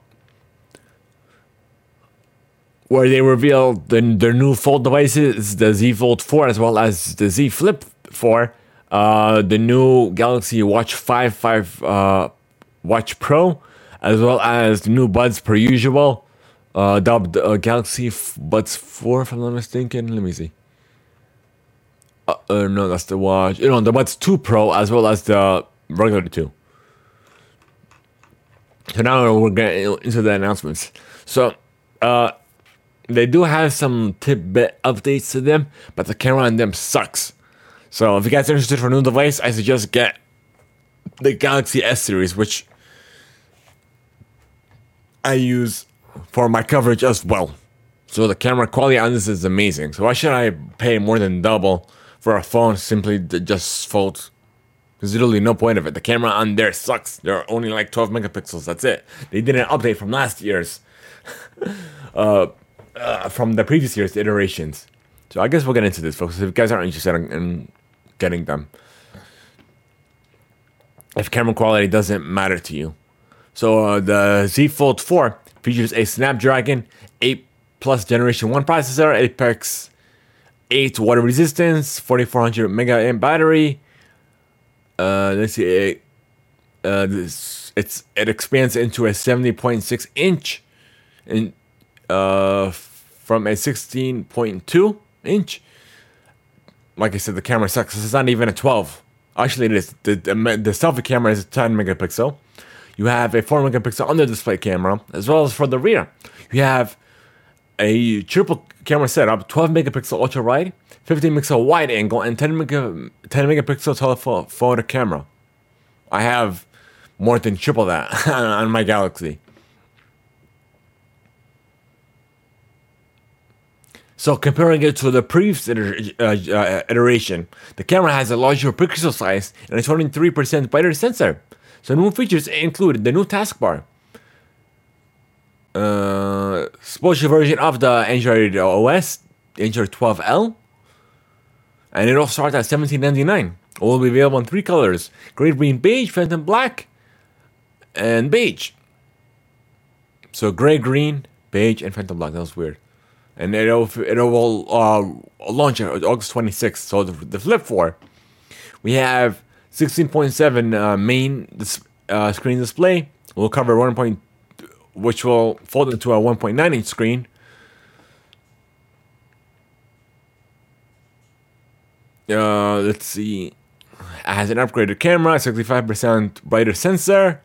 where they revealed the, their new fold devices, the Z Fold 4 as well as the Z Flip 4, uh, the new Galaxy Watch 5 5 uh, Watch Pro, as well as the new buds per usual, uh, dubbed uh, Galaxy F- Buds 4, if I'm not mistaken. Let me see. Uh, uh, no, that's the watch. You know, the Buds 2 Pro as well as the regular 2. So now we're getting into the announcements. So, uh, they do have some tidbit updates to them, but the camera on them sucks. So if you guys are interested for a new device, I suggest get the Galaxy S series, which I use for my coverage as well. So the camera quality on this is amazing. So why should I pay more than double for a phone simply to just fold? There's literally no point of it. The camera on there sucks. They're only like 12 megapixels. That's it. They did an update from last year's, [laughs] uh, uh, from the previous year's iterations. So I guess we'll get into this, folks. If you guys aren't interested in, in getting them, if camera quality doesn't matter to you, so uh, the Z Fold 4 features a Snapdragon 8 Plus Generation 1 processor, Apex 8 water resistance, 4400 mega amp battery. Uh, let's see, it, uh, this it's it expands into a 70.6 inch, and uh, from a 16.2 inch. Like I said, the camera sucks. It's not even a 12. Actually, it is. The, the, the selfie camera is 10 megapixel. You have a 4 megapixel under display camera, as well as for the rear. You have a triple camera setup 12 megapixel ultra wide, 15 megapixel wide angle, and 10, mega, 10 megapixel telephoto camera. I have more than triple that [laughs] on my Galaxy. So comparing it to the previous uh, uh, iteration, the camera has a larger pixel size and a 23% brighter sensor. So new features include the new taskbar, uh, special version of the Android OS, Android 12L, and it'll start at 17.99. It will be available in three colors: gray, green, beige, phantom black, and beige. So gray, green, beige, and phantom black. That was weird and it'll it will uh, launch on August 26th. So the, the Flip 4, we have 16.7 uh, main dis- uh, screen display. We'll cover 1. Point, which will fold into a 1.9 inch screen. Uh, let's see. It has an upgraded camera, 65% brighter sensor.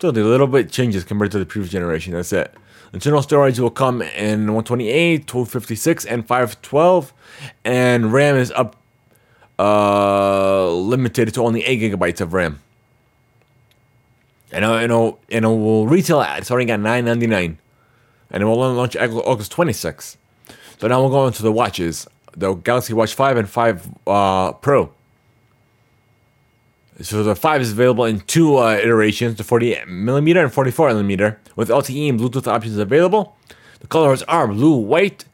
So the little bit changes compared to the previous generation. That's it. Internal storage will come in 128, 256, and 512, and RAM is up uh, limited to only 8 gigabytes of RAM. And, uh, and, it'll, and it will retail at starting at 9.99, and it will launch August 26th. So now we'll go into the watches, the Galaxy Watch 5 and 5 uh, Pro. So the 5 is available in two uh, iterations, the 40 millimeter and 44 millimeter, with LTE and Bluetooth options available. The colors are blue, white,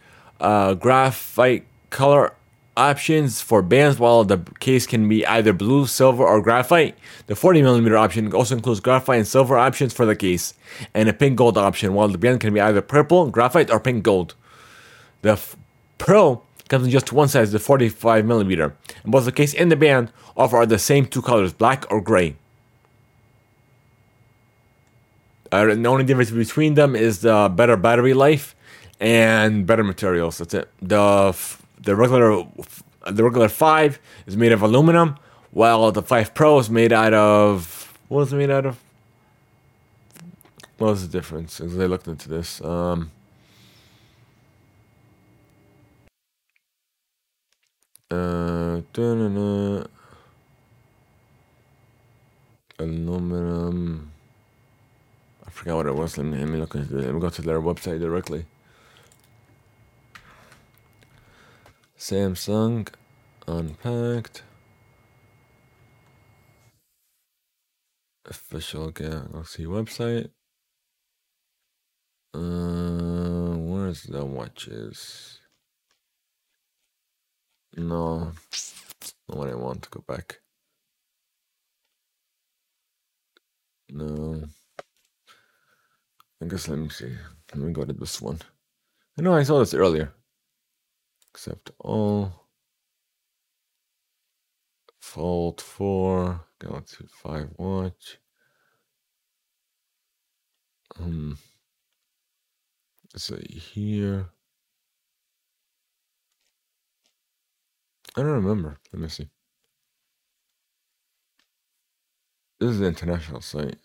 uh, graphite color options for bands, while the case can be either blue, silver, or graphite. The 40 millimeter option also includes graphite and silver options for the case, and a pink gold option, while the band can be either purple, graphite, or pink gold. The F- Pro comes in just one size, the 45 millimeter, and both the case and the band offer the same two colors, black or gray. Uh, the only difference between them is the better battery life and better materials. That's it. The the regular the regular five is made of aluminum, while the five Pro is made out of what was it made out of? What was the difference? As I looked into this, um, uh, aluminum. I forgot what it was. Let me, let me look it. Let me go to their website directly. Samsung Unpacked. Official Galaxy website. Uh, where's the watches? No, not what I want to go back. No. I guess let me see. Let me go to this one. I know I saw this earlier. Accept all. Fold 4. Galaxy 5 watch. Um. Let's see here. I don't remember. Let me see. This is an international site.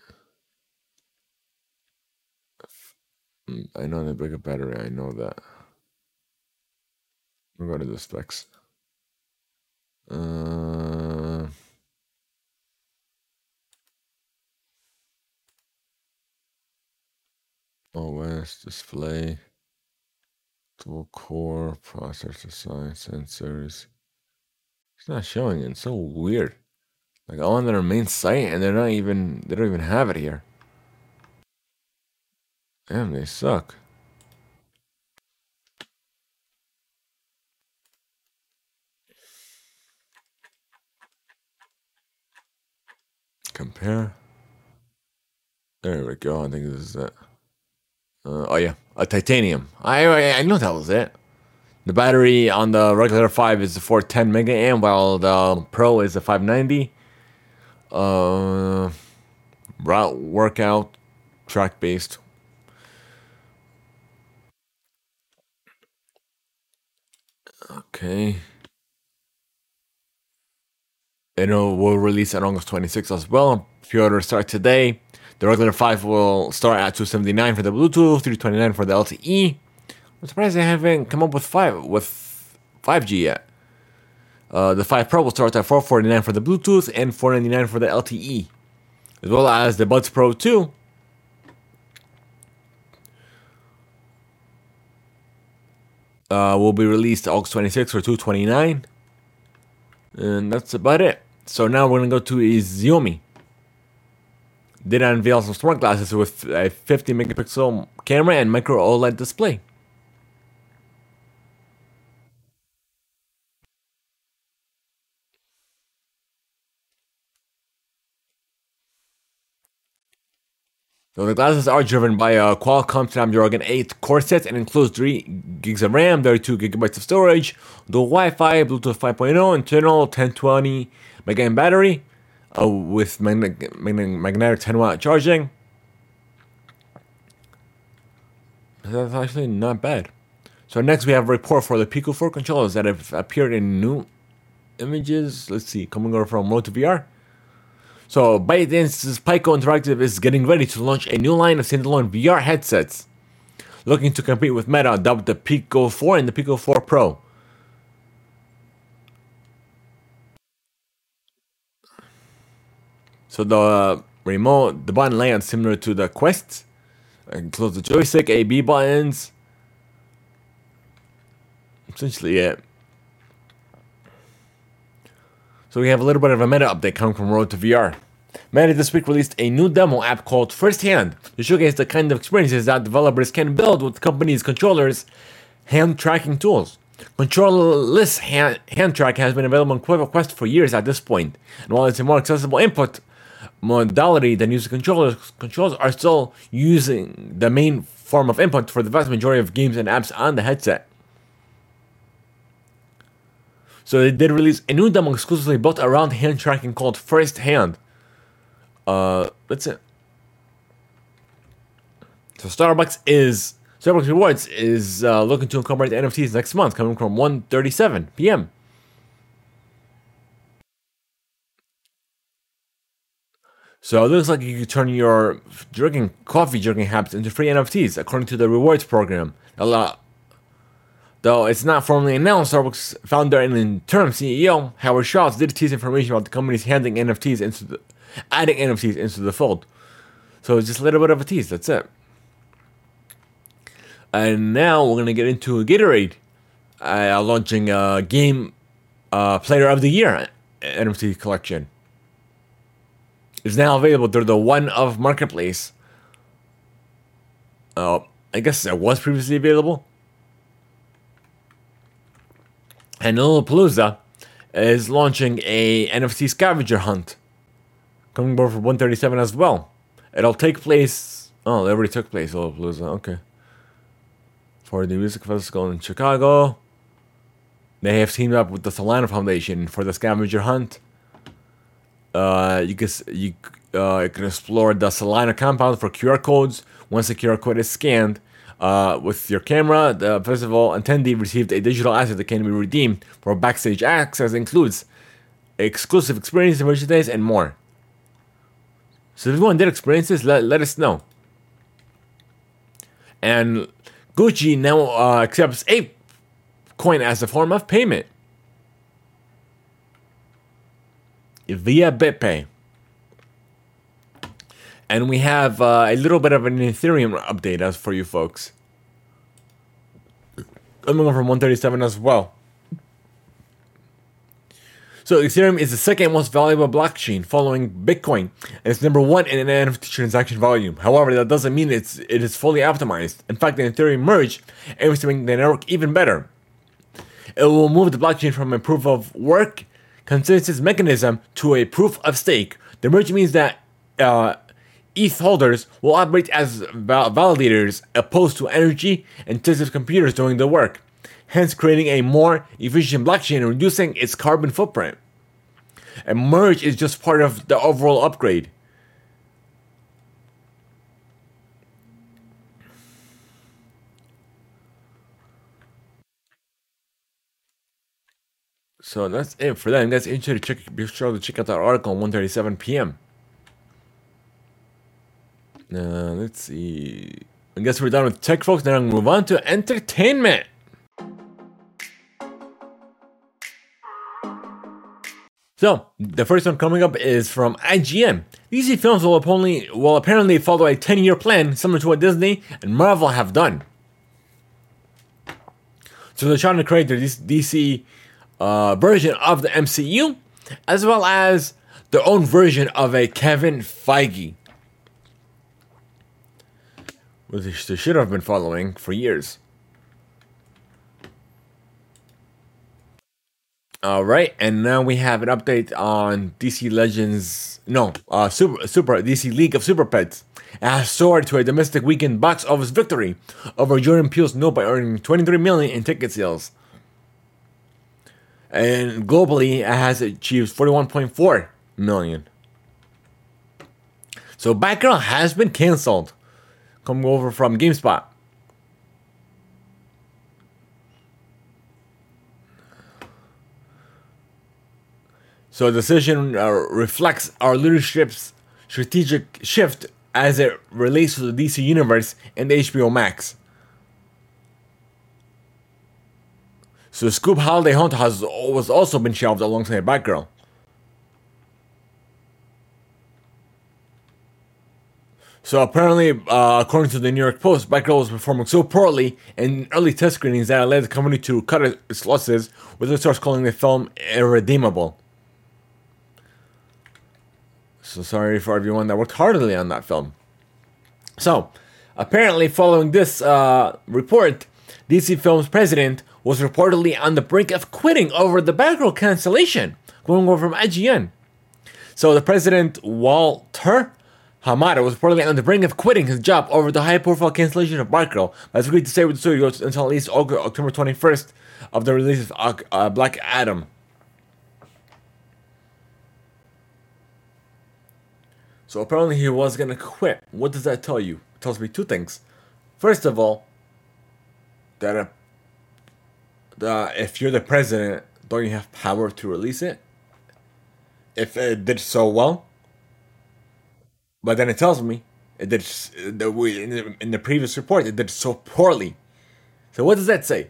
I know the bigger battery, I know that. We'll go to the specs. Uh, OS display, dual core processor size sensors. It's not showing. It's so weird. Like I on their main site, and they're not even. They don't even have it here. Damn, they suck. Compare. There we go. I think this is it. Uh, oh yeah, a titanium. I I know that was it. The battery on the regular five is the 410 mega amp, while the Pro is the 590. Uh, route workout, track based. Okay. And it will release on August 26th as well. Pre-order start today. The regular 5 will start at 279 for the Bluetooth, 329 for the LTE. I'm surprised they haven't come up with 5 with 5G yet. Uh, the 5 Pro will start at 449 for the Bluetooth and 499 for the LTE. As well as the Buds Pro 2 uh, will be released August 26th for 229 and that's about it. So now we're gonna go to a Xiaomi. Did unveil some smart glasses with a 50 megapixel camera and micro OLED display. So the glasses are driven by a Qualcomm Snapdragon 8 core set and includes 3 gigs of RAM, 32 gigabytes of storage, dual Wi-Fi, Bluetooth 5.0, internal 1020 mAh battery uh, with magnetic, magnetic 10 watt charging. That's actually not bad. So next we have a report for the Pico 4 controllers that have appeared in new images. Let's see, coming over from Road to VR. So ByteDance's Pico Interactive is getting ready to launch a new line of standalone VR headsets, looking to compete with Meta, dubbed the Pico 4 and the Pico 4 Pro. So the uh, remote, the button layout similar to the Quest, includes the joystick, AB buttons. Essentially it. So we have a little bit of a meta update coming from Road to VR. Meta this week released a new demo app called Firsthand to showcase the kind of experiences that developers can build with companies' controllers hand tracking tools. Controllerless hand, hand track has been available on Quest for years at this point, and while it's a more accessible input modality than using controllers, controls are still using the main form of input for the vast majority of games and apps on the headset. So they did release a new demo exclusively built around hand tracking called First Hand. Uh, that's it. So Starbucks is Starbucks Rewards is uh, looking to incorporate NFTs next month, coming from 1:37 p.m. So it looks like you can turn your drinking coffee drinking habits into free NFTs, according to the rewards program. Though it's not formally announced, Starbucks founder and interim CEO Howard Schultz did tease information about the company's handing NFTs into the adding NFTs into the fold. So it's just a little bit of a tease. That's it. And now we're gonna get into Gatorade uh, launching a game uh, Player of the Year NFT collection. It's now available through the OneOf Marketplace. Uh, I guess it was previously available. And Lollapalooza is launching a NFT scavenger hunt. Coming aboard for 137 as well. It'll take place. Oh, it already took place, Lollapalooza. Okay. For the music festival in Chicago. They have teamed up with the Solana Foundation for the scavenger hunt. Uh, you can you uh, you can explore the Solana compound for QR codes. Once the QR code is scanned, uh, with your camera, the festival attendee received a digital asset that can be redeemed for backstage access. Includes exclusive experiences, merchandise, and more. So if anyone did experiences, let, let us know. And Gucci now uh, accepts Ape coin as a form of payment via BitPay. And we have uh, a little bit of an Ethereum update as for you folks. I'm Coming from 137 as well. So Ethereum is the second most valuable blockchain following Bitcoin, and it's number one in NFT transaction volume. However, that doesn't mean it's it is fully optimized. In fact, the Ethereum merge aims to make the network even better. It will move the blockchain from a proof of work consensus mechanism to a proof of stake. The merge means that uh, ETH holders will operate as val- validators opposed to energy intensive computers doing the work, hence creating a more efficient blockchain and reducing its carbon footprint. A merge is just part of the overall upgrade. So that's it for that. Guys, interested to check, be sure to check out that article on 1:37 p.m. Uh, let's see. I guess we're done with tech, folks. Now I'm gonna move on to entertainment. So the first one coming up is from IGN. DC Films will apparently will apparently follow a 10-year plan similar to what Disney and Marvel have done. So they're trying to create their DC uh, version of the MCU, as well as their own version of a Kevin Feige, which they should have been following for years. All right, and now we have an update on DC Legends. No, uh, Super Super DC League of Super Pets. Has soared to a domestic weekend box office victory over Jordan Peele's No by earning 23 million in ticket sales. And globally, it has achieved 41.4 million. So Batgirl has been canceled. Coming over from GameSpot. So the decision uh, reflects our leadership's strategic shift as it relates to the DC Universe and HBO Max. So Scoob Holiday Haunt has was also been shelved alongside Batgirl. So apparently, uh, according to the New York Post, Batgirl was performing so poorly in early test screenings that it led the company to cut its losses, with the source calling the film irredeemable. So sorry for everyone that worked heartily on that film. So, apparently, following this uh, report, DC Films president was reportedly on the brink of quitting over the Batgirl cancellation, going over from IGN. So the president, Walter Hamada, was reportedly on the brink of quitting his job over the high-profile cancellation of Batgirl, but has agreed to stay with the studio until at least October 21st of the release of uh, Black Adam. So apparently he was gonna quit. What does that tell you? It tells me two things. First of all, that uh, if you're the president, don't you have power to release it? If it did so well, but then it tells me that in the, previous report it did so poorly. So what does that say?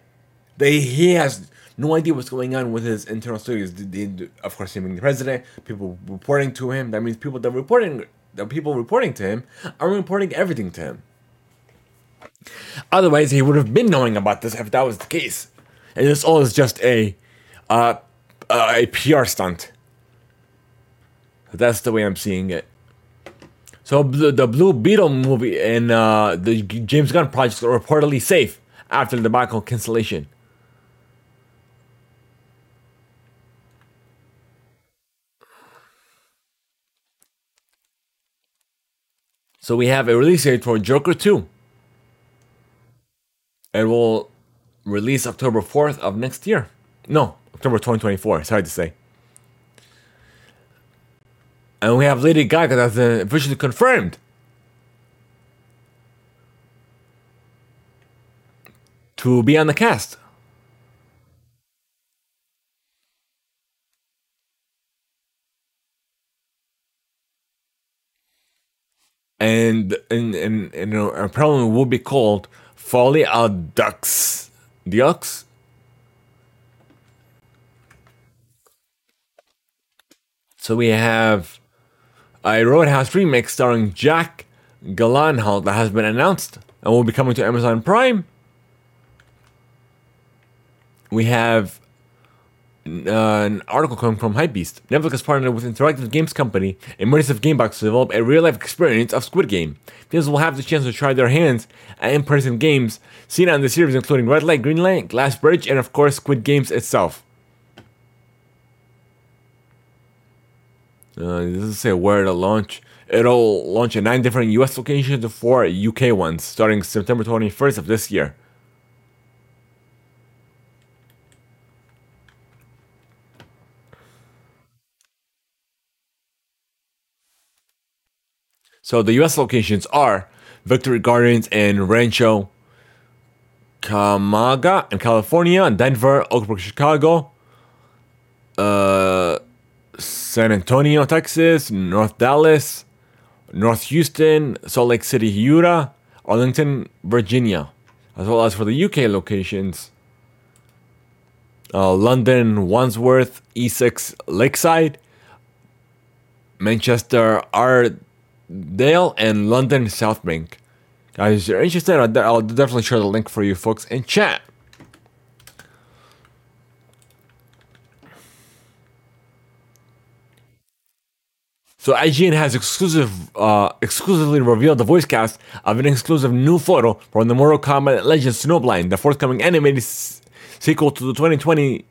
That he has no idea what's going on with his internal the- Of course, him being the president, people reporting to him. That means people that reporting, the people reporting to him are reporting everything to him. Otherwise, he would have been knowing about this if that was the case. And this all is just a uh, uh, a PR stunt. That's the way I'm seeing it. So the, Blue Beetle movie and uh, the James Gunn projects are reportedly safe after the debacle cancellation. So we have a release date for Joker 2. It will release October 4th of next year. No, October 2024. Sorry to say. And we have Lady Gaga that's officially confirmed. To be on the cast. And and and, and apparently will be called Folie à Deux. The Ducks? So we have a Roadhouse remake starring Jake Gyllenhaal that has been announced and will be coming to Amazon Prime. We have uh, an article coming from Hypebeast. Netflix has partnered with interactive games company Immersive Gamebox to develop a real-life experience of Squid Game. Fans will have the chance to try their hands at in-person games seen on the series, including Red Light, Green Light, Glass Bridge, and of course Squid Games itself. Uh, it doesn't say where to launch. It'll launch in nine different US locations and four UK ones starting September 21st of this year. So the US locations are Victoria Gardens and Rancho Cucamonga in California, and Denver, Oak Brook, Chicago, uh, San Antonio, Texas, North Dallas, North Houston, Salt Lake City, Utah, Arlington, Virginia, as well as for the UK locations. Uh, London, Wandsworth, Essex, Lakeside, Manchester, Arndale, and London, South Bank. Guys, if you're interested, I'll, I'll definitely share the link for you folks in chat. So IGN has exclusive, uh, exclusively revealed the voice cast of an exclusive new photo from the Mortal Kombat Legends Snowblind, the forthcoming animated s- sequel to the 2020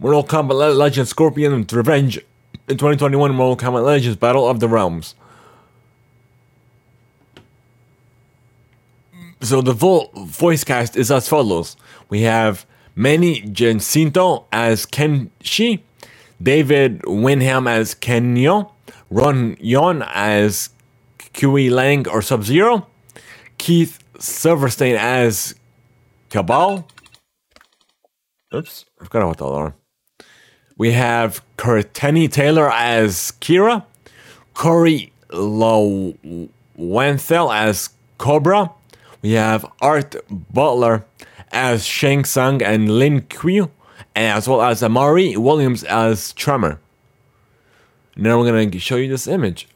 Mortal Kombat Le- Legends Scorpion's Revenge in 2021 Mortal Kombat Legends Battle of the Realms. So the full voice cast is as follows. We have Manny Jacinto as Kenshi, David Wenham as Kano, Ron Yuan as Kuai Liang or Sub Zero, Keith Silverstein as Kabal. Oops, I forgot about the alarm. We have Courtenay Taylor as Kira, Corey Lowenthal as Kobra. We have Artt Butler as Shang Tsung and Lin Qiu, as well as Amari Williams as Tremor. Now we're gonna show you this image.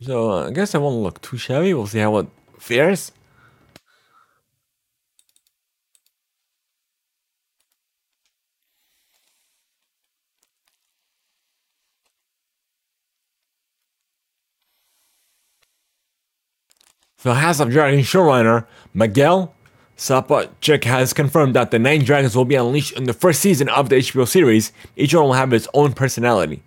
So I guess I won't look too shabby. We'll see how it fares. So House of Dragon showrunner Miguel Sapochnik has confirmed that the Nine Dragons will be unleashed in the first season of the HBO series. Each one will have its own personality.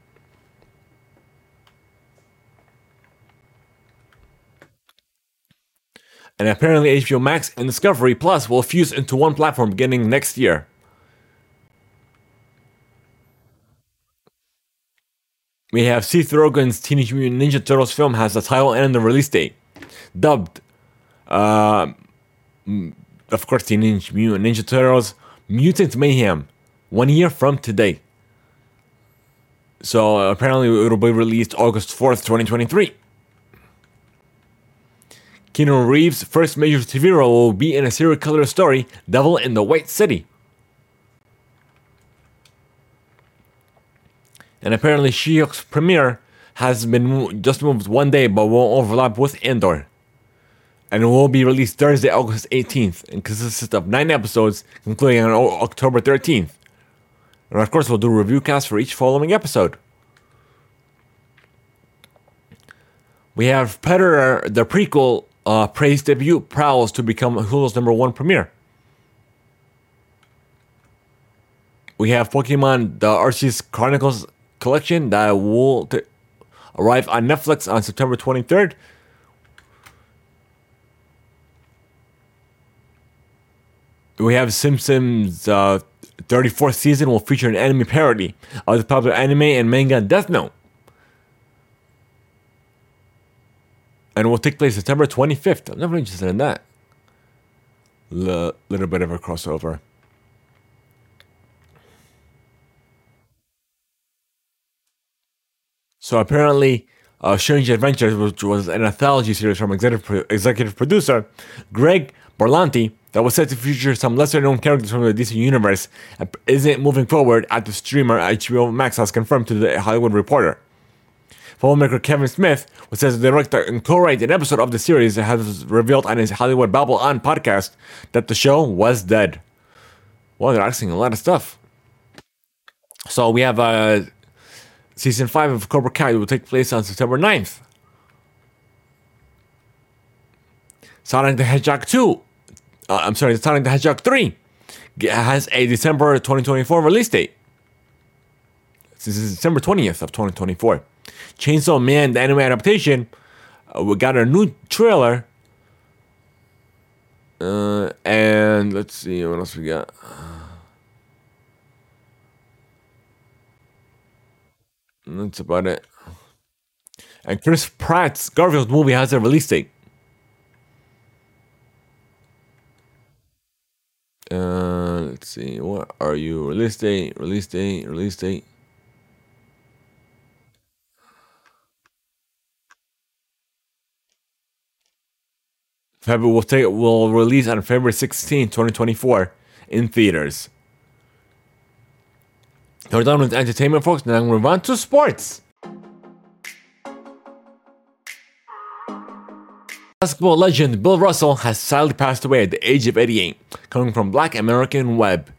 And apparently, HBO Max and Discovery Plus will fuse into one platform beginning next year. We have Seth Rogen's Teenage Mutant Ninja Turtles film has the title and the release date. Dubbed, uh, of course, Teenage Mutant Ninja Turtles Mutant Mayhem, one year from today. So apparently it'll be released August 4th, 2023. Keanu Reeves' first major TV role will be in a serial killer story, Devil in the White City. And apparently She-Hulk's premiere has been just moved one day but won't overlap with Andor. And it will be released Thursday, August 18th, and consists of nine episodes, concluding on October 13th. And of course, we'll do a review casts for each following episode. We have Predator, the prequel, uh, Prey's debut prowls to become Hulu's number one premiere. We have Pokemon, the Arceus Chronicles collection that will t- arrive on Netflix on September 23rd. We have Simpsons uh, 34th season will feature an anime parody of the popular anime and manga Death Note. And will take place September 25th. I'm never interested in that. L- little bit of a crossover. So apparently, uh, Strange Adventures, which was an anthology series from executive, pro- executive producer Greg Berlanti, that was set to feature some lesser-known characters from the DC universe, isn't moving forward at the streamer HBO Max has confirmed to the Hollywood Reporter. Filmmaker Kevin Smith, who says the director and co-write an episode of the series, has revealed on his Hollywood Babble On podcast that the show was dead. Well, they're asking a lot of stuff. So we have uh, season 5 of Cobra Kai will take place on September 9th. Sonic the Hedgehog 2, uh, I'm sorry, Sonic the Hedgehog 3 has a December 2024 release date. This is December 20th of 2024. Chainsaw Man, the anime adaptation, uh, we got a new trailer. Uh, and let's see what else we got. That's about it. And Chris Pratt's Garfield movie has a release date. Uh, let's see. What are you? Release date, release date, release date. February will take will release on February 16, 2024 in theaters. We're done with entertainment, folks. Now we're move on to sports. Basketball legend Bill Russell has sadly passed away at the age of 88, coming from Black American Web.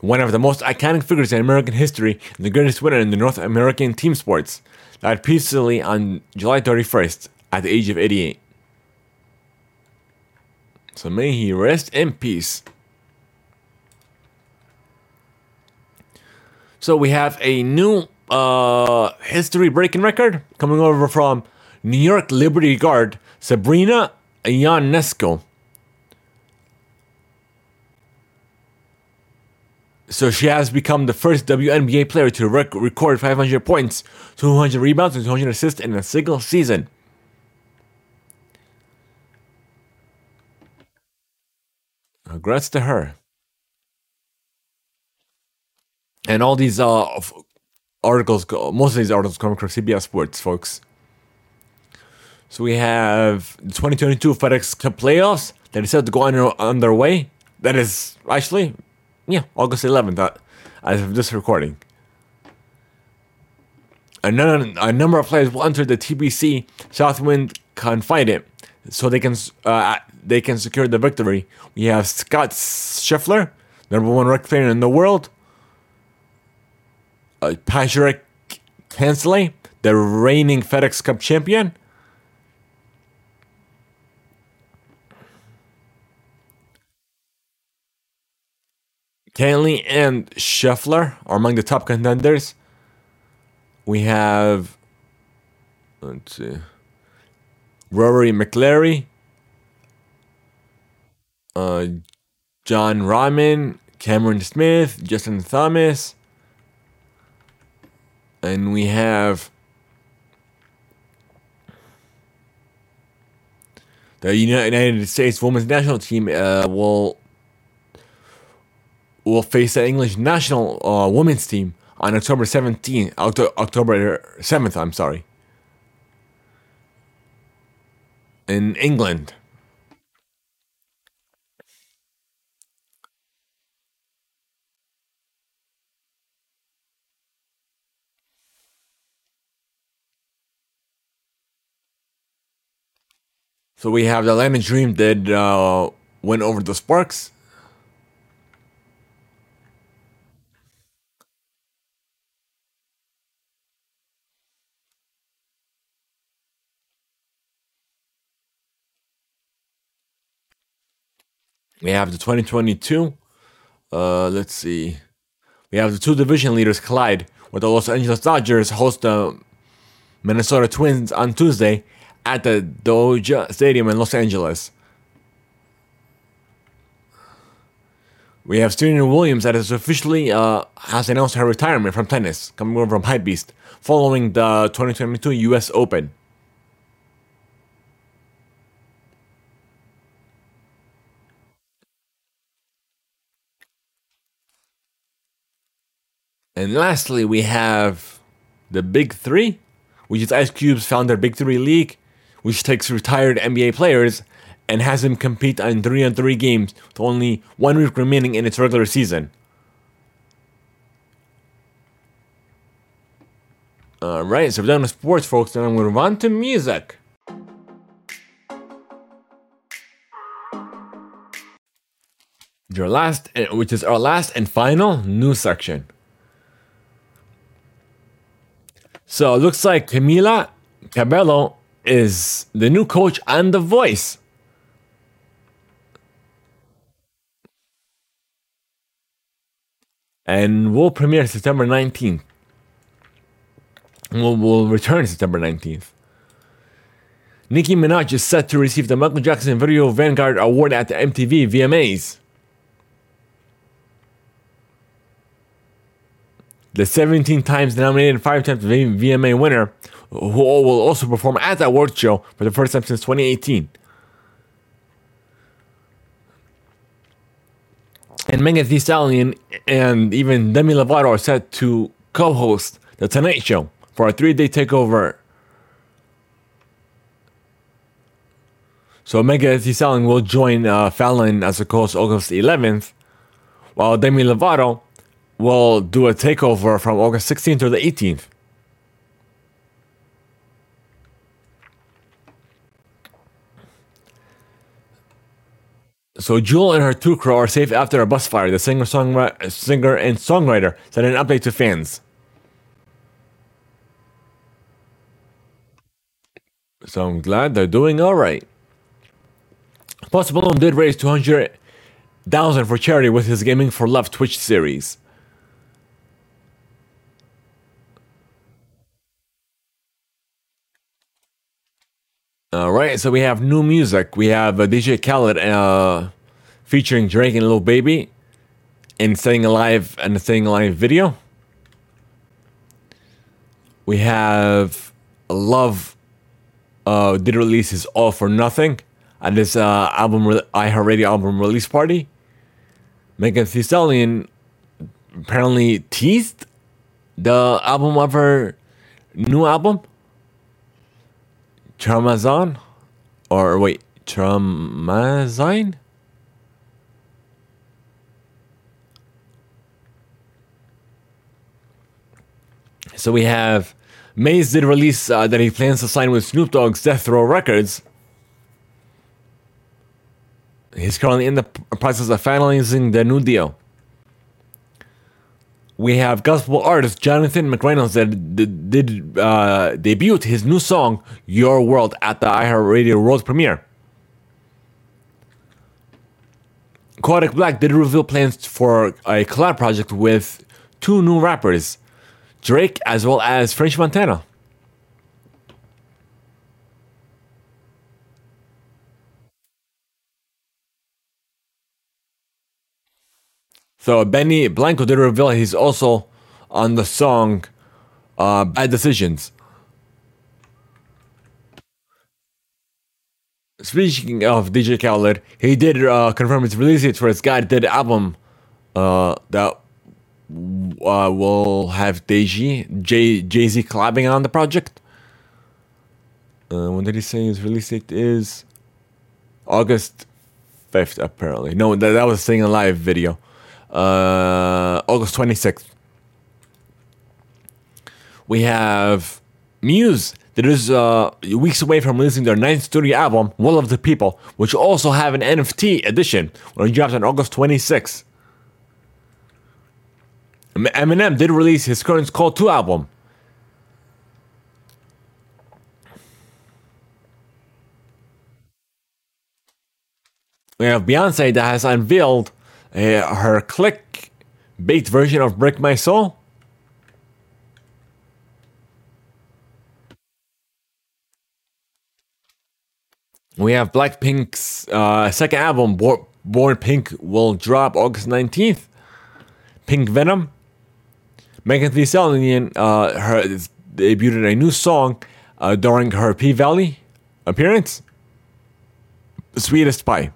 One of the most iconic figures in American history and the greatest winner in the North American team sports, died peacefully on July 31st at the age of 88. So may he rest in peace. So we have a new uh, history breaking record coming over from New York Liberty Guard Sabrina Ionescu. So she has become the first WNBA player to rec- record 500 points, 200 rebounds, and 200 assists in a single season. Congrats to her. And all these uh, articles, most of these articles come from CBS Sports, folks. So we have the 2022 FedEx Cup playoffs that is set to go under underway. That is actually, yeah, August 11th, uh, as of this recording. A, number of players will enter the TPC Southwind Confident, so they can uh, they can secure the victory. We have Scott Scheffler, number one rec player in the world. Uh, Patrick Hensley, the reigning FedEx Cup champion. Cantlay and Scheffler are among the top contenders. We have, let's see, Rory McIlroy, uh, John Rahman, Cameron Smith, Justin Thomas, and we have the United States women's national team uh, will will face the English national uh, women's team on October 17th, Octo- October 7th, I'm sorry, in England. So we have the Atlanta Dream that uh, went over the Sparks. We have the 2022. Uh, let's see. We have the two division leaders collide, where the Los Angeles Dodgers host the Minnesota Twins on Tuesday at the Dodger Stadium in Los Angeles. We have Serena Williams that has officially uh, has announced her retirement from tennis, coming over from Hypebeast, following the 2022 U.S. Open. And lastly, we have the Big Three, which is Ice Cube's founder Big Three League, which takes retired NBA players and has them compete in three on three games with only one week remaining in its regular season. Alright, so we're done with sports, folks, and I'm going to move on to music. Your last, eh, which is our last and final news section. So it looks like Camila Cabello is the new coach and The Voice. And will premiere September 19th. Will will return September 19th. Nicki Minaj is set to receive the Michael Jackson Video Vanguard Award at the MTV VMAs. The 17 times nominated, five times VMA winner, who will also perform at that award show for the first time since 2018. And Megan Thee Stallion and even Demi Lovato are set to co-host The Tonight Show for a three-day takeover. So Megan Thee Stallion will join uh, Fallon as a co-host August 11th, while Demi Lovato will do a takeover from August 16th to the 18th. So Jewel and her two crew are safe after a bus fire. The singer, songwriter, singer and songwriter sent an update to fans. So I'm glad they're doing all right. Post Malone did raise 200,000 for charity with his Gaming for Love Twitch series. All right, so we have new music. We have uh, DJ Khaled uh, featuring Drake and Lil Baby in Staying Alive and the Staying Alive video. We have Love uh, did release his All for Nothing at this uh, album, re- iHeartRadio album release party. Megan Thee Stallion apparently teased the album of her new album. Tramazon? Or wait, Tramazine? So we have Maze did release uh, that he plans to sign with Snoop Dogg's Death Row Records. He's currently in the process of finalizing the new deal. We have gospel artist Jonathan McReynolds that did, did uh, debut his new song "Your World" at the iHeartRadio World premiere. Kodak Black did reveal plans for a collab project with two new rappers, Drake as well as French Montana. So Benny Blanco did reveal he's also on the song uh, "Bad Decisions." Speaking of DJ Khaled, he did uh, confirm his release date for his God Did album uh, that uh, will have Deji, Jay Jay Z collabing on the project. Uh, when did he say his release date is? August 5th, apparently. No, that, that was a Alive video. Uh, August 26th. We have Muse that is uh, weeks away from releasing their ninth studio album, Will of the People, which also have an NFT edition which drops on August 26th. Eminem did release his Curtain Call 2 album. We have Beyonce that has unveiled uh, her click bait version of Break My Soul. We have Blackpink's uh, second album, Born Pink, will drop August 19th. Pink Venom. Megan Thee Stallion uh, her, debuted a new song uh, during her P Valley appearance. Sweetest Pie.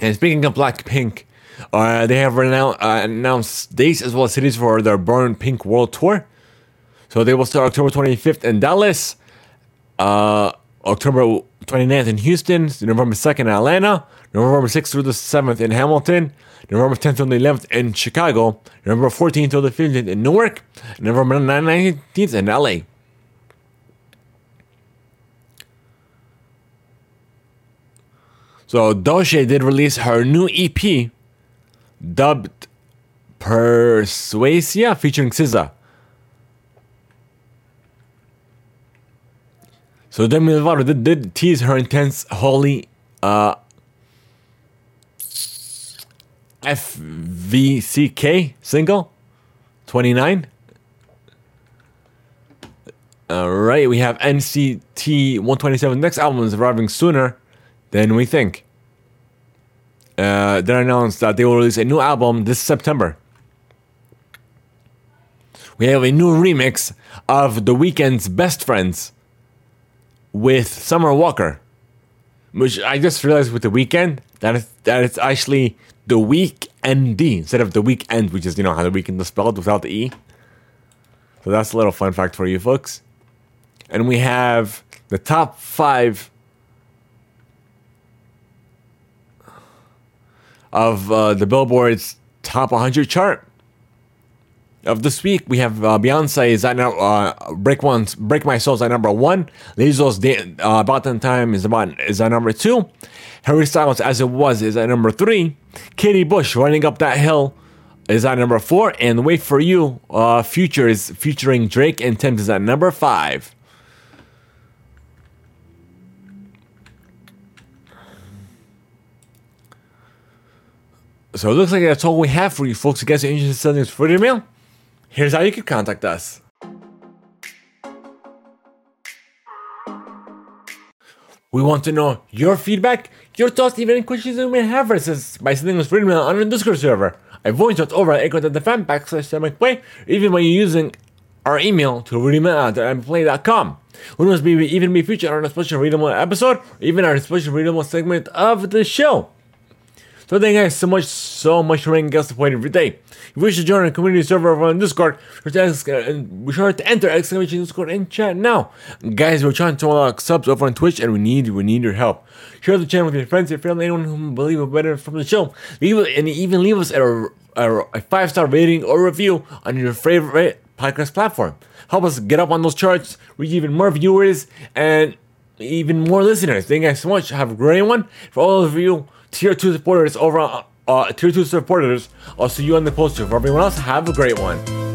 And speaking of Blackpink, uh, they have uh, announced dates as well as cities for their Born Pink World Tour. So they will start October 25th in Dallas, uh, October 29th in Houston, November 2nd in Atlanta, November 6th through the 7th in Hamilton, November 10th through the 11th in Chicago, November 14th through the 15th in Newark, November 19th in LA. So Doechii did release her new EP dubbed Persuasia featuring SZA. So Demi Lovato did, did tease her intense holy uh, FVCK single 29. All right, we have NCT 127. Next album is arriving sooner than we think. Uh, they announced that they will release a new album this September. We have a new remix of The Weeknd's Best Friends with Summer Walker, which I just realized with The Weeknd that it's, that it's actually The Week D instead of The Weekend, which is you know how The Weeknd is spelled without the E. So that's a little fun fact for you folks. And we have the top five of uh, the Billboard's top 100 chart of this week. We have uh, Beyonce is at now uh, break one, break my soul is at number one. Lizzo's da- uh, about that time is about is at number two. Harry Styles as it was is at number three. Katie Bush running up that hill is at number four, and Wait for You uh, Future is featuring Drake and Tim is at number five. So it looks like that's all we have for you folks. If you guys are interested in sending us for email? Here's how you can contact us. We want to know your feedback, your thoughts, even any questions you may have for us by sending us free email on our Discord server. I voice chat over at echo.fm backslash play, even when you're using our email to reademail at mplay.com. We must be even be featured on a special readable episode, or even our special readable segment of the show. So thank you guys so much, so much for making us support every day. If you wish to join our community server over on Discord, be sure uh, to enter exclamation Discord and chat now. Guys, we're trying to unlock subs over on Twitch and we need we need your help. Share the channel with your friends, your family, anyone who believe it better from the show. Leave and even leave us a, a, a five star rating or review on your favorite podcast platform. Help us get up on those charts, reach even more viewers and even more listeners. Thank you guys so much. Have a great one. For all of you tier 2 supporters over on uh, tier 2 supporters. I'll see you on the poster. For everyone else, have a great one.